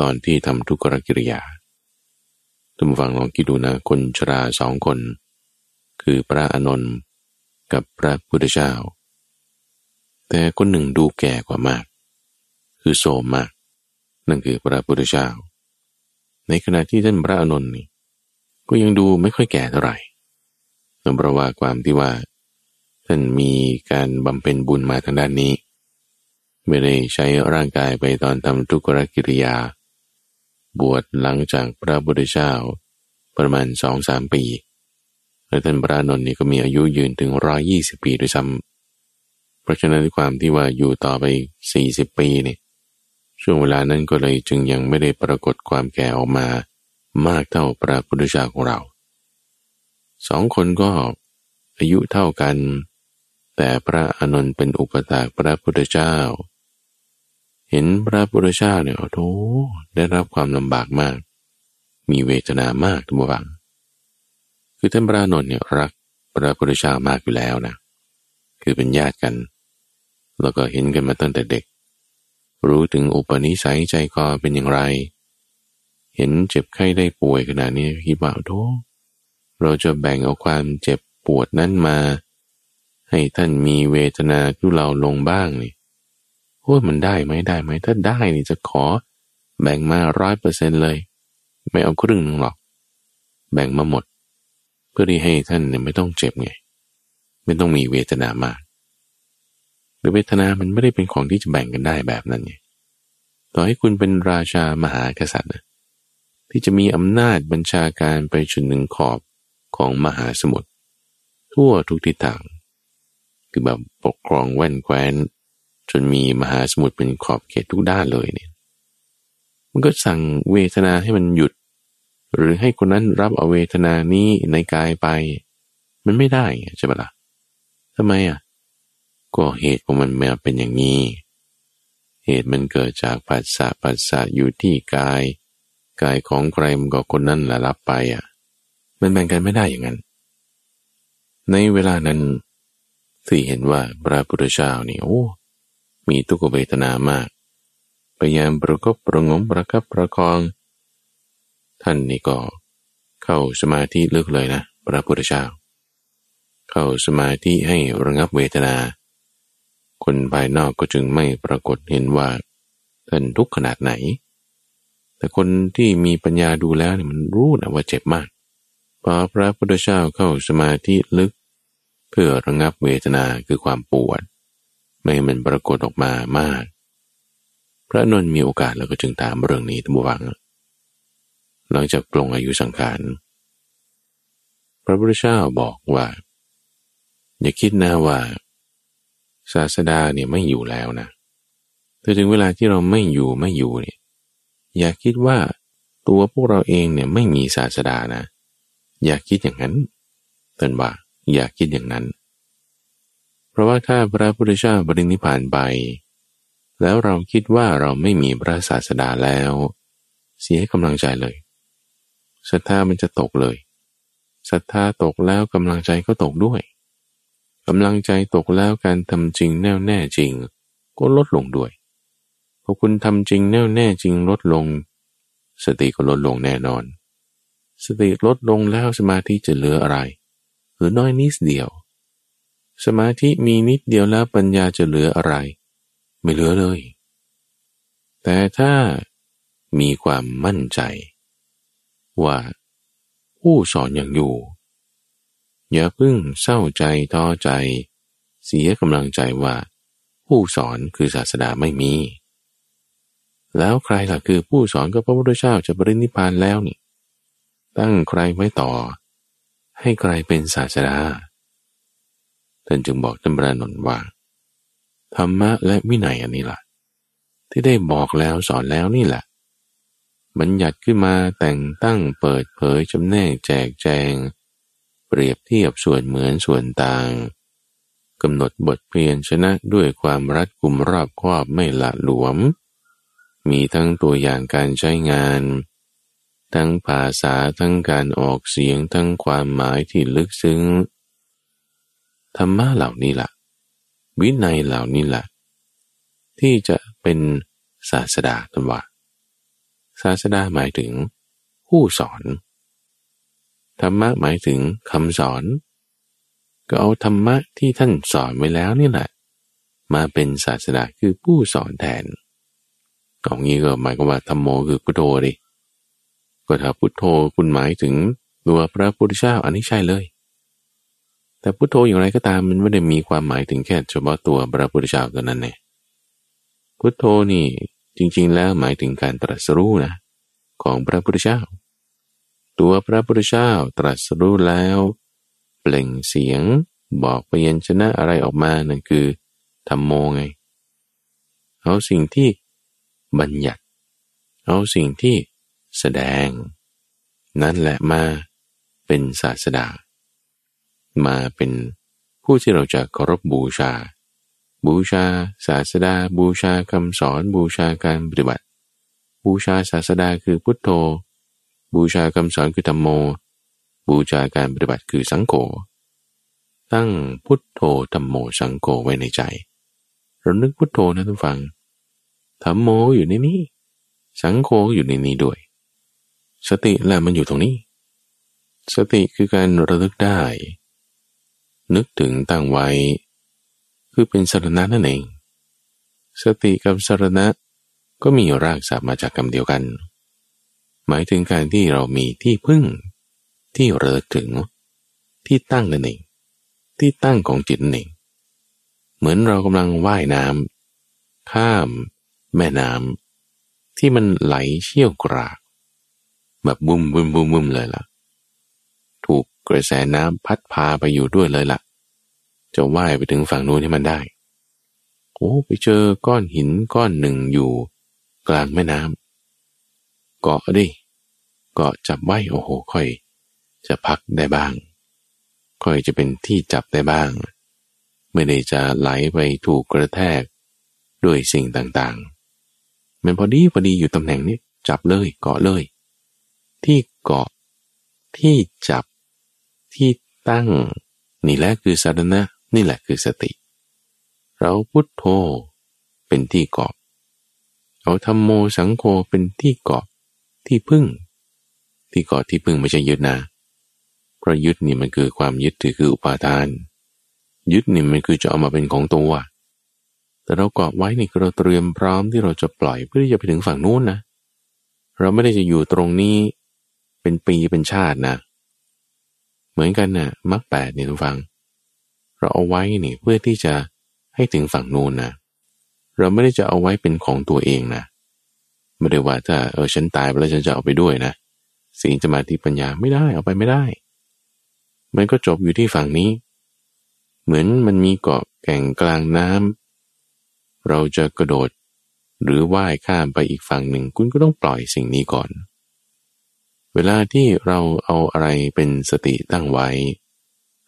ตอนที่ทำทุกขกิริยาท่านฟังลองคิดดูนะคนชราสองคน คือพระอนนท์กับพระพุทธเจ้า แต่คนหนึ่งดูแก่กว่ามาก คือโสมมาก นั่นคือพระพุทธเจ้า ในขณะที่ท่านพระอนนท์นี่ก็ยังดูไม่ค่อยแก่เท่าไหร่เพราะว่าความที่ว่า ท่านมีการบำเพ็ญบุญมาทางด้านนี้ ไม่ได้ใช้ร่างกายไปตอนทำทุกขกิริยา บวชหลังจากพระพุทธเจ้า ประมาณสองสามปี และท่านพระนนท์นี่ก็มีอายุยืนถึงร้อยี่สิบปีด้วยซ้ำ เพราะฉะนั้นความที่ว่าอยู่ต่อไปสี่สิบปีเนี่ยช่วงเวลานั้นก็เลยจึงยังไม่ได้ปรากฏความแก่ออกมามากเท่าพระพุทธเจ้าของเราสองคนก็อายุเท่ากัน แต่พระอนุนเป็นอุปถากพระพุทธเจ้า เห็นพระพุทธเจ้าเนี่ยโอ้โหได้รับความลำบากมาก มีเวทนามากทุกฝังคือท่านพระนนท์เนี่ยรักพระพุทธเจ้ามากอยู่แล้วนะคือเป็นญาติกัน แล้วก็เห็นกันมาตั้งแต่เด็ก รู้ถึงอุปนิสัยใจคอเป็นอย่างไร เห็นเจ็บไข้ได้ป่วยขนาดนี้คิดว่าโธเราจะแบ่งเอาความเจ็บปวดนั้นมา ให้ท่านมีเวทนาทุเราลงบ้างนี่โอ้มันได้ไหมได้ไหมถ้าได้นี่จะขอ แบ่งมาร้อยเปอร์เซ็นเลย ไม่เอาครึ่งหนึ่งหรอก แบ่งมาหมด เพื่อที่ให้ท่านเนี่ยไม่ต้องเจ็บไง ไม่ต้องมีเวทนามาก เวทนา มันไม่ได้เป็นของที่จะแบ่งกันได้แบบนั้นไงต่อให้คุณเป็นราชามหากษัตริย์ที่จะมีอำนาจบัญชาการไปจนหนึ่งขอบของมหาสมุทรทั่วทุกทิศทาง คือแบบปกครองแว่นแคว้น จนมีมหาสมุทรเป็นขอบเขตทุกด้านเลยเนี่ย มันก็สั่งเวทนาให้มันหยุด หรือให้คนนั้นรับเอาเวทนานี้ในกายไป มันไม่ได้ใช่ปะละ่ะทำไมอะ ก็เหตุของมันมาเป็นอย่างนี้ เหตุมันเกิดจากปัสสะปัสสะอยู่ที่กาย กายของใครมันก็คนนั้นละรับไปอะ มันแบ่งกันไม่ได้อย่างนั้น ในเวลานั้นที่เห็นว่าพระพุทธเจ้านี่โอ้ มีทุกขเวทนามาก พยายามประกบประงมประคับประคอง ท่านนี่ก็เข้าสมาธิลึกเลยนะ พระพุทธเจ้า เข้าสมาธิให้ระงับเวทนา คนภายนอกก็จึงไม่ปรากฏเห็นว่าท่านทุกข์ขนาดไหน แต่คนที่มีปัญญาดูแล้วเนี่ยมันรู้นะว่าเจ็บมากพอพระพุทธเจ้าเข้าสมาธิลึก เพื่อระงับเวทนาคือความปวด ไม่มันปรากฏออกมามาก พระนนท์มีโอกาสแล้วก็จึงถามเรื่องนี้ทั้งหวังหลังจากปลงอายุสังขารพระพุทธเจ้าบอกว่า อย่าคิดนะว่า ศาสดาเนี่ยไม่อยู่แล้วนะแต่ถึงเวลาที่เราไม่อยู่ไม่อยู่เนี่ยอย่าคิดว่าตัวพวกเราเองเนี่ยไม่มีศาสดานะ อย่าคิดอย่างนั้นเตือนว่าอย่าคิดอย่างนั้น เพราะว่าถ้าพระพุทธเจ้าบริณิพานไป แล้วเราคิดว่าเราไม่มีพระศาสดาแล้ว เสียกำลังใจเลยศรัทธามันจะตกเลยศรัทธาตกแล้วกำลังใจก็ตกด้วย กำลังใจตกแล้วการทำจริงแน่วแน่จริง ก็ลดลงด้วยพอคุณทำจริงแน่วแน่จริงลดลง สติก็ลดลงแน่นอน สติลดลงแล้วสมาธิจะเหลืออะไรหรือน้อยนิดเดียว สมาธิมีนิดเดียวแล้วปัญญาจะเหลืออะไร ไม่เหลือเลย แต่ถ้ามีความมั่นใจ ว่าผู้สอนอย่างอยู่ อย่าพึ่งเศร้าใจท้อใจ เสียกำลังใจว่า ผู้สอนคือศาสดาไม่มี แล้วใครล่ะคือผู้สอนก็พระพุทธเจ้าจะปรินิพานแล้วนี่ ตั้งใครไว้ต่อ ให้ใครเป็นศาสดาท่านจึงบอกท่านพระนนท์ว่าธรรมะและวินัยอันนี้ล่ะ ที่ได้บอกแล้วสอนแล้วนี่แหละบัญญัติขึ้นมาแต่งตั้งเปิดเผยจำแนกแจกแจง เปรียบเทียบส่วนเหมือนส่วนต่างกำหนดบทเพียนชนะด้วยความรัดกุมรอบครอบไม่ละหลวม มีทั้งตัวอย่างการใช้งาน ทั้งภาษาทั้งการออกเสียงทั้งความหมายที่ลึกซึ้ง ธรรมะเหล่านี้ละ่ะ วินัยเหล่านี้ละ่ะ ที่จะเป็นศาสดาตันว่าศาสดาหมายถึงผู้สอน ธรรมะหมายถึงคำสอน ก็เอาธรรมะที่ท่านสอนไว้แล้วนี่แหละ มาเป็นศาสดาคือผู้สอนแทนตรงนี้ก็หมายความว่าธรรมโมคือพุทโธดิก็ถ้าพุทโธคุณหมายถึงตัวพระพุทธเจ้าอันนี้ใช่เลย แต่พุทโธอย่างไรก็ตามมันไม่ได้มีความหมายถึงแค่เฉพาะตัวพระพุทธเจ้าตัวนั้นเนี่ยพุทโธนี่จริง ๆ แล้วหมายถึงการตรัสรู้นะของพระพุทธเจ้า ตัวพระพุทธเจ้าตรัสรู้แล้ว เปล่งเสียงบอกพยัญชนะอะไรออกมานั่นคือธรรมโมไง เอาสิ่งที่บัญญัติ เอาสิ่งที่แสดง นั่นแหละมาเป็นศาสดา มาเป็นผู้ที่เราจะเคารพบูชา บูชาศาสดา บูชาคำสอนบูชาการปฏิบัติ บูชาศาสดาคือพุทโธ บูชาคำสอนคือธรรมโม บูชาการปฏิบัติคือสังโฆตั้งพุทโธธรรมโมสังโฆไว้ในใจ เรานึกพุทโธนะทุกฝังธรรมโมอยู่ในนี้ สังโฆอยู่ในนี้ด้วย สติแหละมันอยู่ตรงนี้ สติคือการระลึกได้ นึกถึงตั้งไว้ คือเป็นสรณะนั่นเอง สติกับสรณะก็มีรากศัพท์มาจากคำเดียวกัน หมายถึงการที่เรามีที่พึ่งที่เระถึงที่ตั้งนั่นเองที่ตั้งของจิตนั่นเองเหมือนเรากำลังว่ายน้ำข้ามแม่น้ำที่มันไหลเชี่ยวกรากแบบบุ้มบุ้มบุ้มบุ้มเลยล่ะ ถูกกระแสน้ำพัดพาไปอยู่ด้วยเลยล่ะ จะว่ายไปถึงฝั่งนู้นที่มันได้โอ้ไปเจอก้อนหินก้อนหนึ่งอยู่กลางแม่น้ำ เกาะดิเกาะจับไว้โอ้โหค่อย จะพักได้บ้าง ค่อยจะเป็นที่จับได้บ้าง ไม่ได้จะไหลไปถูกกระแทกด้วยสิ่งต่างๆ มันพอดีพอดีอยู่ตำแหน่งนี้จับเลยเกาะเลย ที่เกาะที่จับที่ตั้ง นี่แหละคือสารณะนี่แหละคือสติ เราพุทโธเป็นที่เกาะเราทำโมสังโฆเป็นที่เกาะ ที่พึ่ง ที่เกาะที่พึ่งไม่ใช่ยึดนะ เพราะยึดนี่มันคือความยึดถือคืออุปาทาน ยึดนี่มันคือจะเอามาเป็นของตัว แต่เราเกาะไว้นี่เราเตรียมพร้อมที่เราจะปล่อยเพื่อที่จะไปถึงฝั่งนู้นนะ เราไม่ได้จะอยู่ตรงนี้เป็นปีเป็นชาตินะ เหมือนกันนะ่ะมรรคแปดนี่ทุกฟัง เราเอาไว้นี่เพื่อที่จะให้ถึงฝั่งนู้นนะ เราไม่ได้จะเอาไว้เป็นของตัวเองนะ ไม่ได้ว่าถ้าเออฉันตายไปแล้วฉันจะเอาไปด้วยนะสิ่งจะมาที่ปัญญาไม่ได้เอาไปไม่ได้ มันก็จบอยู่ที่ฝั่งนี้ เหมือนมันมีเกาะแก่งกลางน้ำเราจะกระโดด หรือว่ายข้ามไปอีกฝั่งหนึ่ง คุณก็ต้องปล่อยสิ่งนี้ก่อน เวลาที่เราเอาอะไรเป็นสติตั้งไว้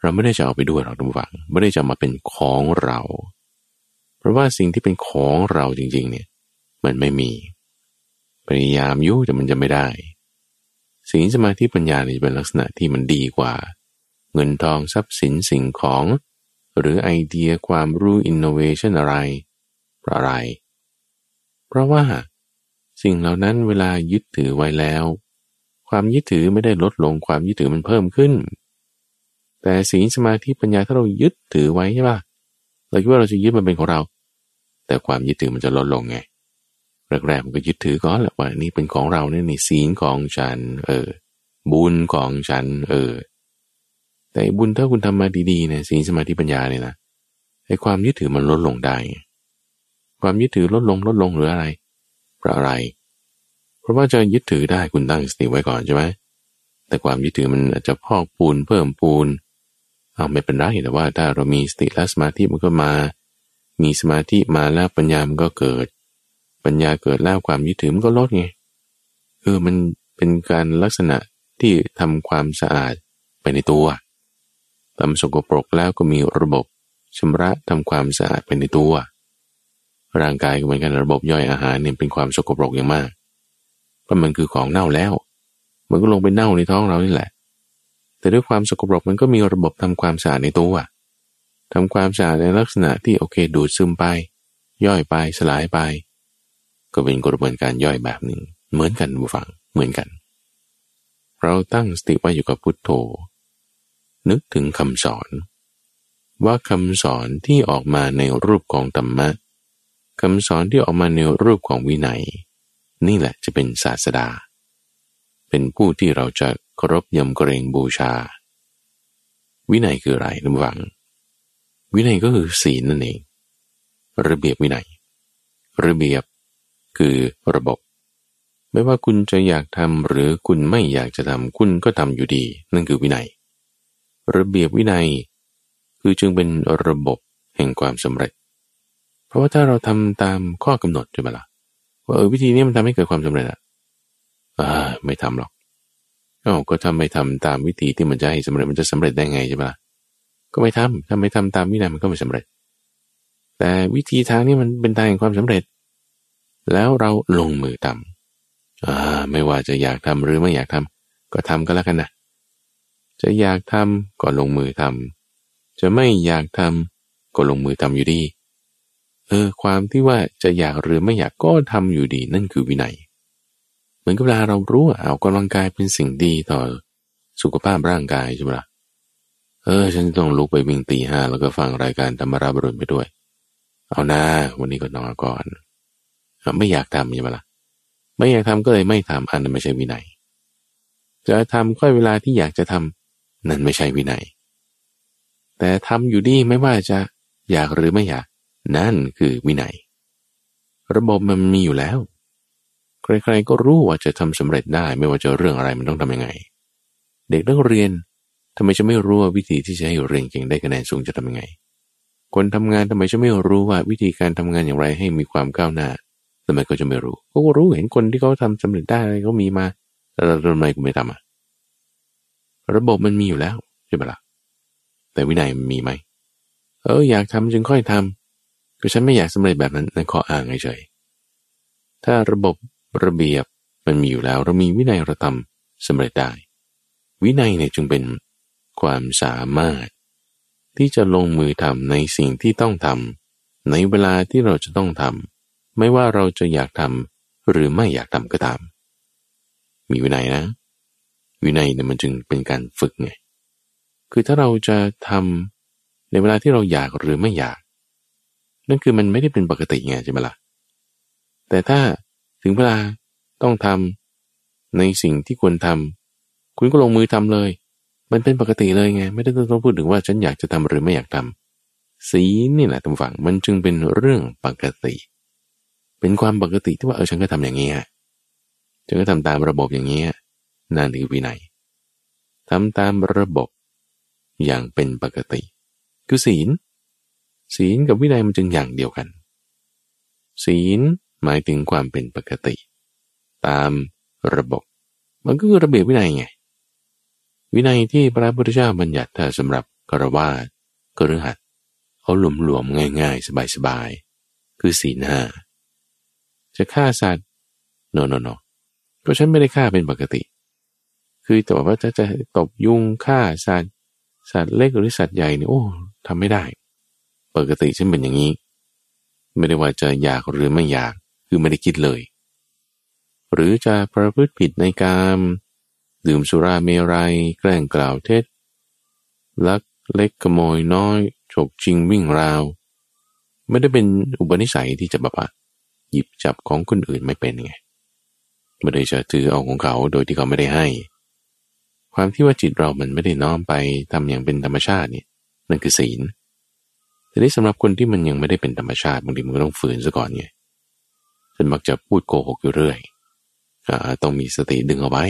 เราไม่ได้จะเอาไปด้วยหรอกทุกฝังไม่ได้จะมาเป็นของเรา เพราะว่าสิ่งที่เป็นของเราจริง ๆ เนี่ย มันไม่มี พยายามยุ่แต่มันจะไม่ได้สิ่งสมาธิปัญญาเนี่ยเป็นลักษณะที่มันดีกว่า เงินทองทรัพย์สินสิ่งของ หรือไอเดียความรู้อินโนเวชันอะไรเพราะอะไร เพราะว่า สิ่งเหล่านั้นเวลายึดถือไว้แล้ว ความยึดถือไม่ได้ลดลงความยึดถือมันเพิ่มขึ้น แต่ศีลสมาธิปัญญาถ้าเรายึดถือไว้ใช่ป่ะเราคิดว่าเราจะยึดมันเป็นของเรา แต่ความยึดถือมันจะลดลงไง แรกๆมันก็ยึดถือก่อนแหละว่านี่เป็นของเราเนี่ยนี่ศีลของฉัน เออ บุญของฉัน เออ แต่บุญถ้าคุณทำมาดีๆเนี่ยศีลสมาธิปัญญาเนี่ยนะไอ้ความยึดถือมันลดลงได้ ความยึดถือลดลงลดลงหรืออะไร เพราะอะไร เพราะว่าจะยึดถือได้คุณตั้งสติไว้ก่อนใช่ไหมแต่ความยึดถือมันอาจจะพอกปูนเพิ่มปูนเอาไม่เป็นไรแต่ว่าถ้าเรามีสติและสมาธิมันก็มา มีสมาธิมาแล้วปัญญามันก็เกิด ปัญญาเกิดแล้วความยึดถือมันก็ลดไงเออมันเป็นการลักษณะที่ทำความสะอาดไปในตัวทำสกปรกแล้วก็มีระบบชำระทำความสะอาดไปในตัว ร่างกายก็เหมือนกันระบบย่อยอาหารเนี่ยเป็นความสกปรกอย่างมาก เพราะมันคือของเน่าแล้ว มันก็ลงไปเน่าในท้องเรานี่แหละ แต่ด้วยความสกปรกมันก็มีระบบทำความสะอาดในตัวทำความสะอาดในลักษณะที่โอเคดูดซึมไป ย่อยไปสลายไป ก็เป็นกระบวนการย่อยแบบหนึ่ง เหมือนกันบูฟังเหมือนกัน เราตั้งสติไว้อยู่กับพุทโธ นึกถึงคำสอน ว่าคำสอนที่ออกมาในรูปของธรรมะคำสอนที่ออกมาในรูปของวินัย นี่แหละจะเป็นศาสดา เป็นผู้ที่เราจะเคารพยำเกรงบูชา วินัยคืออะไรนะวัง วินัยก็คือศีลนั่นเองระเบียบวินัย ระเบียบ คือระบบ ไม่ว่าคุณจะอยากทำหรือคุณไม่อยากจะทำคุณก็ทำอยู่ดี นั่นคือวินัย ระเบียบวินัย คือจึงเป็นระบบแห่งความสำเร็จ เพราะว่าถ้าเราทำตามข้อกำหนดใช่ไหมละ่ะว่าเออวิธีนี้มันทำให้เกิดความสำเร็จอะอ่าไม่ทำหรอกเอาก็ทำไม่ทำตามวิธีที่มันจะให้สำเร็จมันจะสำเร็จได้ไงใช่ไหมก็ไม่ทำถ้าไม่ทำตามวินัยมันก็ไม่สำเร็จ แต่วิธีทางนี้มันเป็นทางแห่งความสำเร็จ แล้วเราลงมือทำอ่าไม่ว่าจะอยากทำหรือไม่อยากทำก็ทำก็แล้วกันนะจะอยากทำก็ลงมือทำจะไม่อยากทำก็ลงมือทำอยู่ดีเออความที่ว่าจะอยากหรือไม่อยากก็ทำอยู่ดีนั่นคือวินัยเหมือนกับเวลาเรารู้ว่าเอากำลังกายเป็นสิ่งดีต่อสุขภาพร่างกายใช่ไหมละ่ะเออ ฉันต้องลุกไปวิ่งตีห้าแล้วก็ฟังรายการธรรมราบรุนไปด้วย เอานะวันนี้ก็นอนก่อน ไม่อยากทำใช่ไหมละ่ะไม่อยากทำก็เลยไม่ทำอันนั้นไม่ใช่วินัย จะทำก็เวลาที่อยากจะทำนั่นไม่ใช่วินัย แต่ทำอยู่ดีไม่ว่าจะอยากหรือไม่อยาก นั่นคือวินัย ระบบมันมีอยู่แล้ว ใครๆก็รู้ว่าจะทำสำเร็จได้ ไม่ว่าจะเรื่องอะไรมันต้องทำยังไง เด็กนักเรียนทำไมจะไม่รู้ว่าวิธีที่จะให้เรียนเก่งได้คะแนนสูงจะทำยังไง คนทำงานทำไมจะไม่รู้ว่าวิธีการทำงานอย่างไรให้มีความก้าวหน้า ทำไมก็จะไม่รู้ก็รู้เห็นคนที่เขาทาสำเร็จได้เขามีมา แต่เราทำไมกูไม่ทำอะระบบมันมีอยู่แล้วใช่ไหมล่ะแต่วินัยมันมีไหมเอออยากทำจึงค่อยทำก็ฉันไม่อยากสำเร็จแบบนั้นในข้ออ้างเฉยถ้าระบบระเบียบมันมีอยู่แล้ว เรามีวินัยเราทำสำเร็จได้ วินัยเนี่ยจึงเป็นความสามารถ ที่จะลงมือทำในสิ่งที่ต้องทำในเวลาที่เราจะต้องทำ ไม่ว่าเราจะอยากทำหรือไม่อยากทำก็ตาม มีวินัยนะ วินัยเนี่ยมันจึงเป็นการฝึกไง คือถ้าเราจะทำในเวลาที่เราอยากหรือไม่อยาก นั่นคือมันไม่ได้เป็นปกติไงใช่ไหมละ่ะ แต่ถ้าถึงเวลาต้องทำในสิ่งที่ควรทำคุณก็ลงมือทำเลย มันเป็นปกติเลยไง ไม่ได้ต้องพูดถึงว่าฉันอยากจะทำหรือไม่อยากทำสีนี่แหละทุกฝั่งมันจึงเป็นเรื่องปกติเเป็นความปกติที่ว่าเออฉันก็ทำอย่างนี้ฉันก็ทำตามระบบอย่างนี้นั่นคือวินัยทำตามระบบอย่างเป็นปกติ คือศีล ศีลกับวินัยมันจึงอย่างเดียวกัน ศีลหมายถึงความเป็นปกติ ตามระบบ มันก็คือระเบียบวินัยไง วินัยที่พระพุทธเจ้าบัญญัติถ้าสำหรับกรวาสกฤหัสเขาหลวมหลวมง่าย ๆ สบายๆคือศีลห้า จะฆ่าสัตว์โนโนโนก็ฉันไม่ได้ฆ่าเป็นปกติ คือแต่ว่าจะจะตบยุงฆ่าสัตว์สัตว์เล็กหรือสัตว์ใหญ่เนี่ยโอ้ทำไม่ได้ ปกติฉันเป็นอย่างนี้ ไม่ได้ว่าจะอยากหรือไม่อยากคือไม่ได้คิดเลย หรือจะประพฤติผิดในการดื่มสุราเมรัยแกล้งกล่าวเท็จ ลักเล็กขโมยน้อยฉกจิงวิ่งราว ไม่ได้เป็นอุปนิสัยที่จะแบบว่า หยิบจับของคนอื่นไม่เป็นไงไม่ได้จะถือเอาของเขาโดยที่เขาไม่ได้ให้ ความที่ว่าจิตเรามันไม่ได้น้อมไปทำอย่างเป็นธรรมชาตินี่นั่นคือศีลแต่นี้สำหรับคนที่มันยังไม่ได้เป็นธรรมชาติบางทีมันก็ต้องฝืนซะก่อนไงฉันมักจะพูดโกหกอยู่เรื่อยอต้องมีสติดึงเอาไว้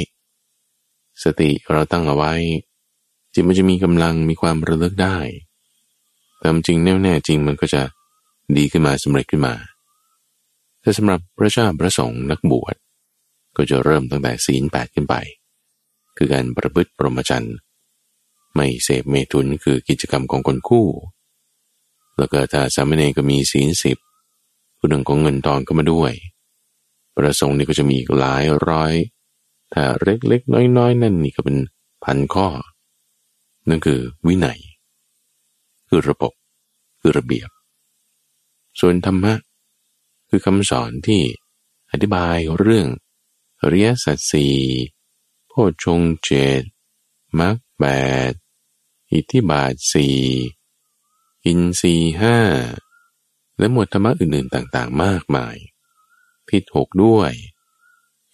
สติเราตั้งเอาไว้ จิตมันจะมีกำลังมีความระลึกได้แต่จริงแน่ๆจริงมันก็จะดีขึ้นมาสำเร็จขึ้นมา แต่สำหรับพระเจ้าพระสงฆ์นักบวชก็จะเริ่มตั้งแต่ศีลแปดขึ้นไป คือการประพฤติปรมจันทร์ไม่เสพเมตุนคือกิจกรรมของคนคู่ แล้วก็ถ้าสามเณรก็มีศีลสิบผู้หนึ่งของเงินทองก็มาด้วย ประสงค์นี่ก็จะมีหลายร้อย ถ้าเล็กๆน้อยๆ นั่นนี่ก็เป็นพันข้อ นั่นคือวินัย คือระบบคือระเบียบ ส่วนธรรมะ คือคำสอนที่อธิบายเรื่องเรียสัตสีโพชงเจตมักแปดอิทธิบาทสี่อินสีห้าและหมวดธรรมะอื่นๆต่างๆ มากมายพิษหกด้วย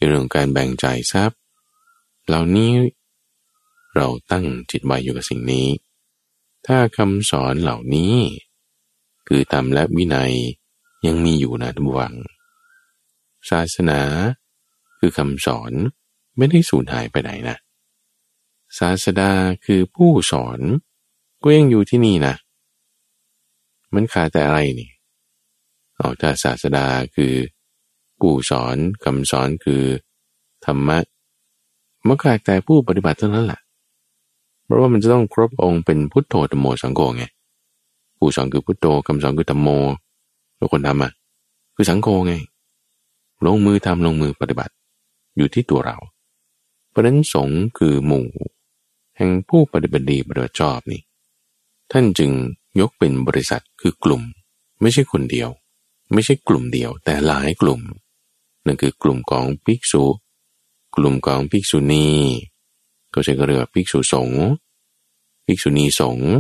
เรื่องการแบ่งจ่ายทรัพย์ เหล่านี้เราตั้งจิตไว้อยู่กับสิ่งนี้ ถ้าคำสอนเหล่านี้ คือธรรมและวินัย ยังมีอยู่นะทุกวัง ศาสนาคือคำสอนไม่ได้สูญหายไปไหนนะ ศาสดาคือผู้สอนก็ยังอยู่ที่นี่นะ มันขาดแต่อะไรนี่เอาถ้าศาสดาคือผู้สอนคำสอนคือ ธรรมะมันขาดแต่ผู้ปฏิบัติเท่านั้นแหละเพราะว่ามันจะต้องครบองค์เป็นพุทโธธรรมโมสังโฆไงผู้สอนคือพุทโธคำสอนคือธรรมโม แล้วคนทำอะคือสังโฆไง ลงมือทำลงมือปฏิบัติ อยู่ที่ตัวเรา เพราะนั้นสงคือหมู่ แห่งผู้ปฏิบัติดีปฏิบัติชอบนี่ ท่านจึงยกเป็นบริษัทคือกลุ่ม ไม่ใช่คนเดียว ไม่ใช่กลุ่มเดียว แต่หลายกลุ่มนั่นคือกลุ่มของภิกษุ กลุ่มของภิกษุณีก็ใช้ก็เรียกว่าภิกษุสงฆ์ภิกษุณีสงฆ์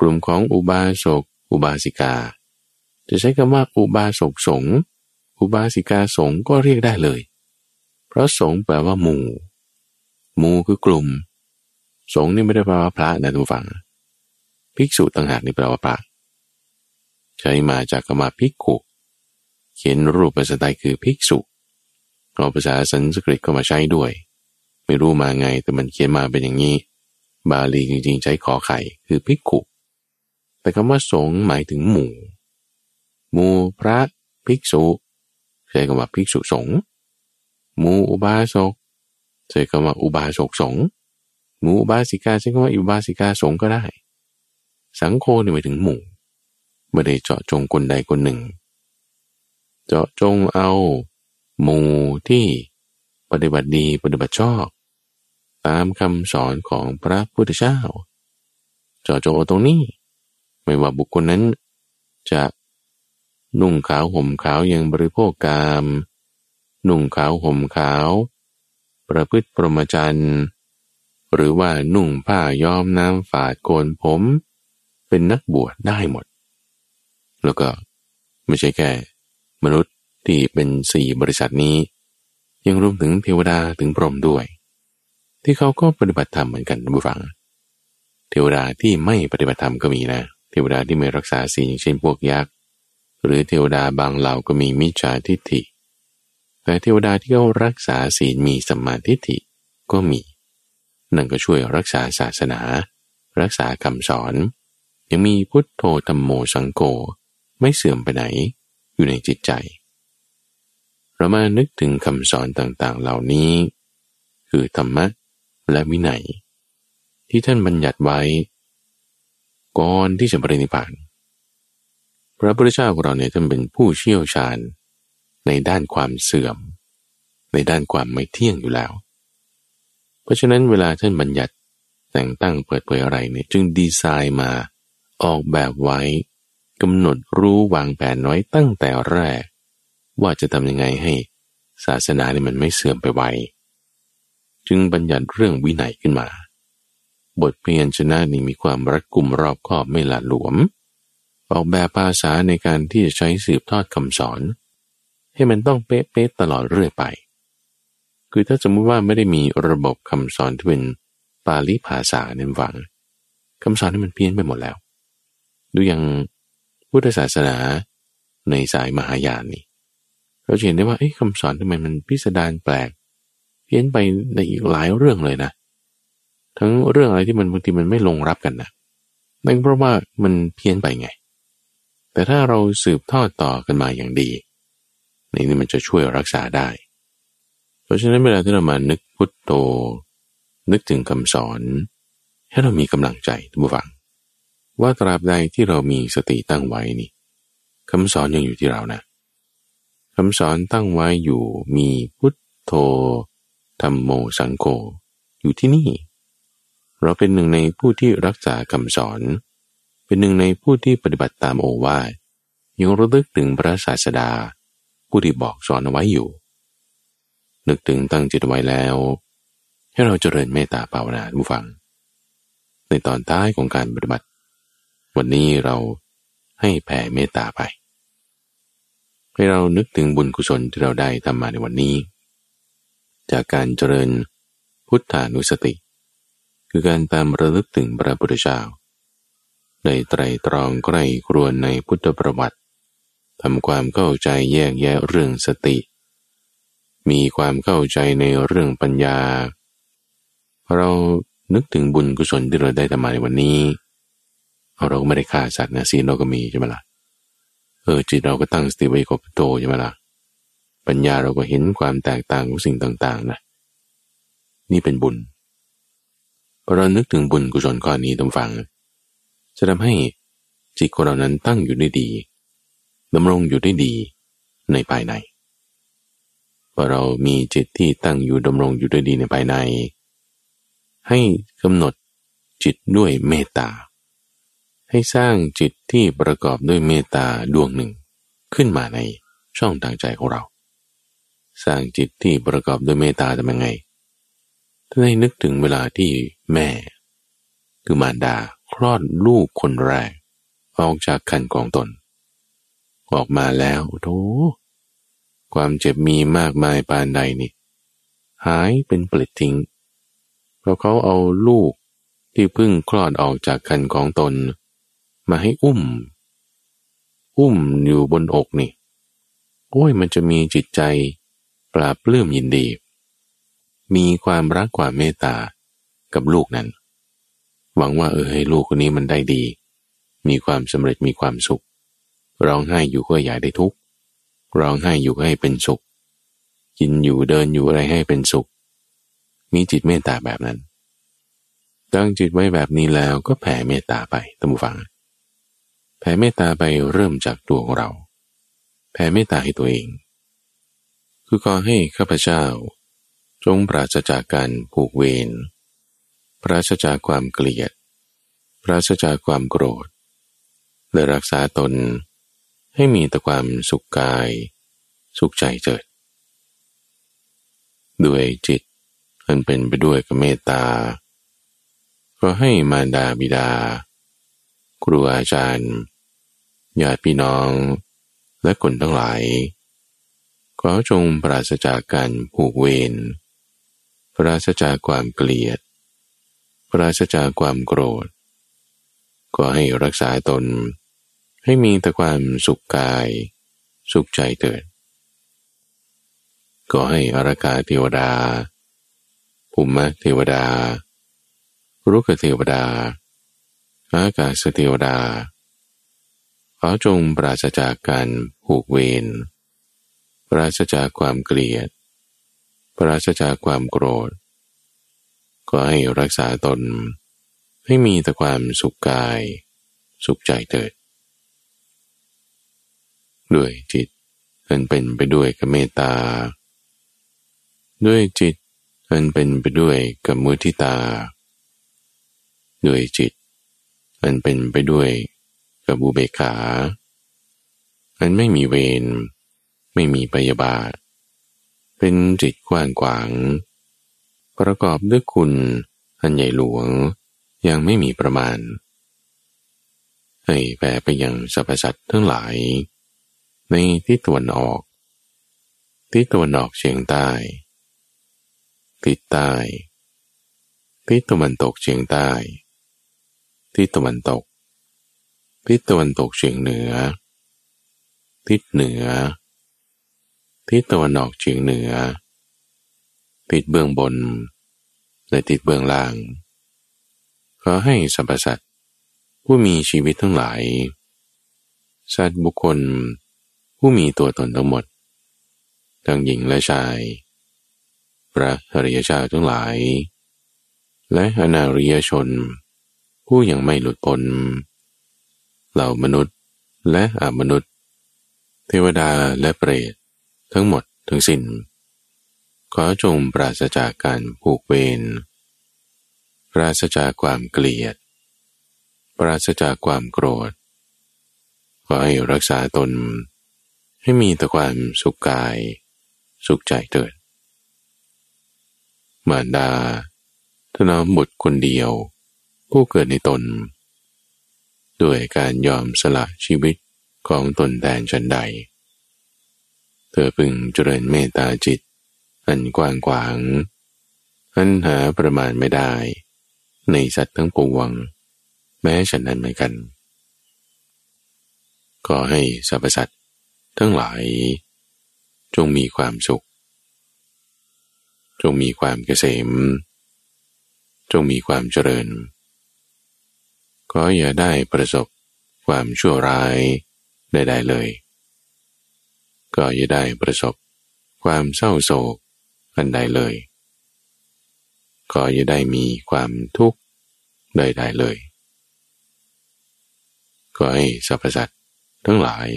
กลุ่มของอุบาสกอุบาสิกา จะใช้คำว่าอุบาสกสงฆ์อุบาสิกาสงฆ์ก็เรียกได้เลย เพราะสงฆ์แปลว่าหมู่ หมู่คือกลุ่ม สงฆ์นี่ไม่ได้แปลว่าพระนะทุกฝัง ภิกษุต่างหากนี่แปลว่าพระใช้มาจากคำว่าภิกขุเขียนรูปภาษาไทยคือภิกษุเอาภาษาสันสกฤตก็มาใช้ด้วย ไม่รู้มาไงแต่มันเขียนมาเป็นอย่างนี้ บาลีจริงๆ ใช้ขอไข่คือภิกขุแต่คำว่าสงหมายถึงหมู่ หมู่พระภิกษุใช้คำว่าภิกษุสงฆ์หมู่อุบาสกใช้คำว่าอุบาสกสงฆ์หมู่อุบาสิกาใช้คำว่าอุบาสิกาสงฆ์ก็ได้ สังโฆนี่หมายถึงหมู่ไม่ได้เจาะจงคนใดคนหนึ่ง เจาะจงเอา หมู่ที่ปฏิบัติดีปฏิบัติชอบตามคำสอนของพระพุทธเจ้าเจาะจงตรงนี้ ไม่ว่าบุคคลนั้นจะ นุ่งขาวห่มขาวยังบริโภคกาม นุ่งขาวห่มขาว ประพฤติปรมจันทร์หรือว่านุ่งผ้าย้อมน้ำฝาดโกนผม เป็นนักบวชได้หมด แล้วก็ไม่ใช่แค่มนุษย์ที่เป็นสี่บริษัทนี้ ยังรวมถึงเทวดาถึงพรหมด้วย ที่เขาก็ปฏิบัติธรรมเหมือนกันนะผู้ฟัง เทวดาที่ไม่ปฏิบัติธรรมก็มีนะ เทวดาที่ไม่รักษาศีลอย่างเช่นพวกยักษ์ หรือเทวดาบางเหล่าก็มีมิจฉาทิฏฐิ แต่เทวดาที่เขารักษาศีลมีสัมมาทิฏฐิก็มี นั่นก็ช่วยรักษาศาสนา รักษาคำสอน ยังมีพุทโธธรรมโมสังโฆไม่เสื่อมไปไหนอยู่ในจิตใจ เรามานึกถึงคำสอนต่างๆ เหล่านี้ คือธรรมะและวินัย ที่ท่านบัญญัติไว้ ก่อนที่จะปรินิพพาน พระพุทธเจ้าของเราเนี่ยท่านเป็นผู้เชี่ยวชาญ ในด้านความเสื่อม ในด้านความไม่เที่ยงอยู่แล้ว เพราะฉะนั้นเวลาท่านบัญญัติแต่งตั้งเปิดเผยอะไรเนี่ยจึงดีไซน์มาออกแบบไว้กำหนดรู้วางแผนน้อยตั้งแต่แรก ว่าจะทำยังไงให้ศาสนาเนี่ยมันไม่เสื่อมไปไวจึงบัญญัติเรื่องวินัยขึ้นมา บทเพียนชนะนี้มีความรัดกุมรอบคอบไม่หละหลวม ออกแบบภาษาในการที่จะใช้สืบทอดคำสอน ให้มันต้องเป๊ะๆตลอดเรื่อยไป คือถ้าสมมติว่าไม่ได้มีระบบคำสอนที่เป็นปาลีภาษาเนี่ยฟังคำสอนนี่มันเพี้ยนไปหมดแล้ว ดูอย่างพุทธศาสนาในสายมหายานนี่เราเห็นได้ว่าคำสอนทำไมมันพิสดารแปลก เพี้ยนไปในอีกหลายเรื่องเลยนะ ทั้งเรื่องอะไรที่มันบางทีมันไม่ลงรับกันนะนั่นเพราะว่ามันเพี้ยนไปไง แต่ถ้าเราสืบทอดต่อกันมาอย่างดีในนี้มันจะช่วยรักษาได้ เพราะฉะนั้นเวลาที่เรามานึกพุทโธนึกถึงคำสอน ให้เรามีกำลังใจทุกฝัง ว่าตราบใดที่เรามีสติตั้งไว้นี่คำสอนยังอยู่ที่เรานะคำสอนตั้งไว้อยู่มีพุทโธธรรมโมสังโฆอยู่ที่นี่ เราเป็นหนึ่งในผู้ที่รักษาคำสอน เป็นหนึ่งในผู้ที่ปฏิบัติตามโอวาทยังระลึกถึงพระศาสดา ผู้ที่บอกสอนเอาไว้อยู่ นึกถึงตั้งจิตไว้แล้ว ให้เราเจริญเมตตาภาวนาผู้ฟัง ในตอนท้ายของการปฏิบัติ วันนี้เราให้แผ่เมตตาไป ให้เรานึกถึงบุญกุศลที่เราได้ทำมาในวันนี้ จากการเจริญพุทธานุสติ คือการตามระลึกถึงพระพุทธเจ้า ได้ไตรตรองใกล้ครวนในพุทธประวัติทำความเข้าใจแยกแยะเรื่องสติ มีความเข้าใจในเรื่องปัญญา เรานึกถึงบุญกุศลที่เราได้ทำมาในวันนี้ เราก็ไม่ได้ฆ่าสัตว์นะศีลเราก็มีใช่ไหมละ่ะเออจิตเราก็ตั้งสติไว้กับโตใช่ไหมละ่ะปัญญาเราก็เห็นความแตกต่างของสิ่งต่าง ๆนะนี่เป็นบุญพอเรานึกถึงบุญกุศลข้อนี้ตรงฟัง จะทำให้จิตของเรานั้นตั้งอยู่ได้ดีดำรงอยู่ได้ดีในภายในพอเรามีจิตที่ตั้งอยู่ดำรงอยู่ได้ดีในภายใน ให้กำหนดจิตด้วยเมตตา ให้สร้างจิตที่ประกอบด้วยเมตตาดวงหนึ่ง ขึ้นมาในช่องทางใจของเรา สร้างจิตที่ประกอบด้วยเมตตาทำยังไงถ้าให้นึกถึงเวลาที่แม่ คือมารดา คลอดลูกคนแรก ออกจากคันกองตน ออกมาแล้วโธความเจ็บมีมากมายปานใดนี่ หายเป็นปลิดทิ้ง เพราะเขาเอาลูกที่เพิ่งคลอดออกจากคันของตน มาให้อุ้ม อุ้มอยู่บนอกนี่ โอ้ยมันจะมีจิตใจปราบเลื่อมยินดี มีความรักความเมตตากับลูกนั้น หวังว่าเออให้ลูกคนนี้มันได้ดี มีความสำเร็จมีความสุข ร้องไห้อยู่ก็อย่าได้ทุกข์ร้องไห้อยู่ก็ให้เป็นสุข กินอยู่เดินอยู่อะไรให้เป็นสุขมีจิตเมตตาแบบนั้น ตั้งจิตไว้แบบนี้แล้วก็แผ่เมตตาไปตั้งฟัง แผ่เมตตาไปเริ่มจากตัวของเรา แผ่เมตตาให้ตัวเอง คือขอให้ข้าพเจ้า จงปราศจากการผูกเวร ปราศจากความเกลียด ปราศจากความโกรธ และรักษาตนให้มีแต่ความสุขกาย สุขใจเจิด ด้วยจิตอันเป็นไปด้วยกับเมตตา ก็ให้มารดาบิดา ครูอาจารย์ ญาติพี่น้อง และคนทั้งหลาย ขอจงปราศจากการผูกเวร ปราศจากความเกลียด ปราศจากความโกรธ ก็ให้รักษาตน ให้มีแต่ความสุขกาย สุขใจเถิด ก็ให้อรากาเทวดาภูมิเทวดา รุกเทวดา อากาศเทวดาขอจงปราศจากการผูกเวร ปราศจากความเกลียด ปราศจากความโกรธ ก็ให้รักษาตน ให้มีแต่ความสุขกาย สุขใจเถิด ด้วยจิตอันเป็นไปด้วยกับเมตตา ด้วยจิตอันเป็นไปด้วยกับมุทิตา ด้วยจิตอันเป็นไปด้วยกับอุเบขา อันไม่มีเวรไม่มีปยาบาท เป็นจิตกว้างขวาง ประกอบด้วยคุณอันใหญ่หลวงยังไม่มีประมาณ ให้แผ่ไปยังสรรพสัตว์ทั้งหลาย ในทิศตะวันออกทิศตะวันออกเฉียงใต้ทิศใต้ทิศตะวันตกเฉียงใต้ทิศตะวันตกทิศตะวันตกเฉียงเหนือ ทิศเหนือทิศตะวันออกเฉียงเหนือ ทิศเบื้องบนและทิศเบื้องล่าง ขอให้สรรพสัตว์ผู้มีชีวิตทั้งหลาย สัตว์บุคคล ผู้มีตัวตนทั้งหมด ทั้งหญิงและชาย พระอริยเจ้าทั้งหลาย และอนาริยชน ผู้ยังไม่หลุดพ้น เหล่ามนุษย์และอมนุษย์ เทวดาและเปรตทั้งหมดทั้งสิน้น ขอจงปราศจากการผูกเวร ปราศจากความเกลียด ปราศจากความโกรธ ขอให้รักษาตน ให้มีแต่ความสุขกาย สุขใจเถิด มารดาถนอมบุตรคนเดียว ผู้เกิดในตน ด้วยการยอมสละชีวิตของตนแทนฉันใด เธอพึงเจริญเมตตาจิต อันกว้างขวาง อันหาประมาณไม่ได้ ในสัตว์ทั้งปวง แม้ฉันนั้นเหมือนกันขอให้สรรพสัตว์ทั้งหลาย จงมีความสุข จงมีความเกษม จงมีความเจริญขออย่าได้ประสบความชั่วร้ายใดๆเลย ก็อย่าได้ประสบความเศร้าโศก อันใดเลย ก็อย่าได้มีความทุกข์ใดๆเลย ก็ให้สรรพสัตว์ทั้งหลาย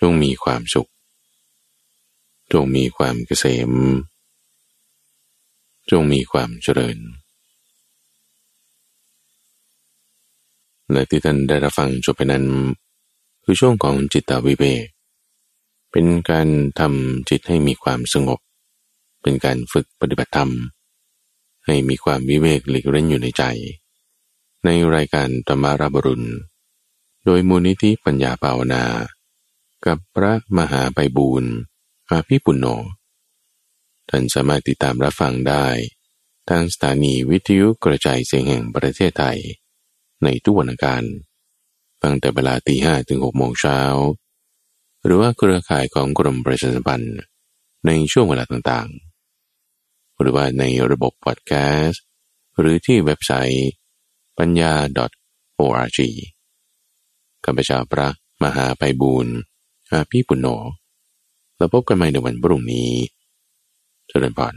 จงมีความสุข จงมีความเกษม จงมีความเจริญและที่ท่านได้รับฟังจบไปนั้น คือช่วงของจิตตวิเวกเป็นการทำจิตให้มีความสงบ เป็นการฝึกปฏิบัติธรรม ให้มีความวิเวกหลีกเล่นอยู่ในใจ ในรายการธรรมาราบรุณ โดยมูลนิธิปัญญาภาวนา กับพระมหาไพบูรณ์อาภิปุณโญท่านสามารถติดตามรับฟังได้ทางสถานีวิทยุกระจายเสียงแห่งประเทศไทย ในทุกวันอังคาร ตั้งแต่เวลาตีห้ถึงหกโมงเช้า หรือว่าเครือข่ายของกรมประชาสัมพันธ์ในช่วงเวลาต่างๆ หรือว่าในระบบพอดแคสต์หรือที่เว็บไซต์ปัญญา .org ข้าพเจ้าพระมหาไปบูรณ์อาพี่ปุณโญแล้วพบกันใหม่ในวันพรุ่งนี้ เจริญพร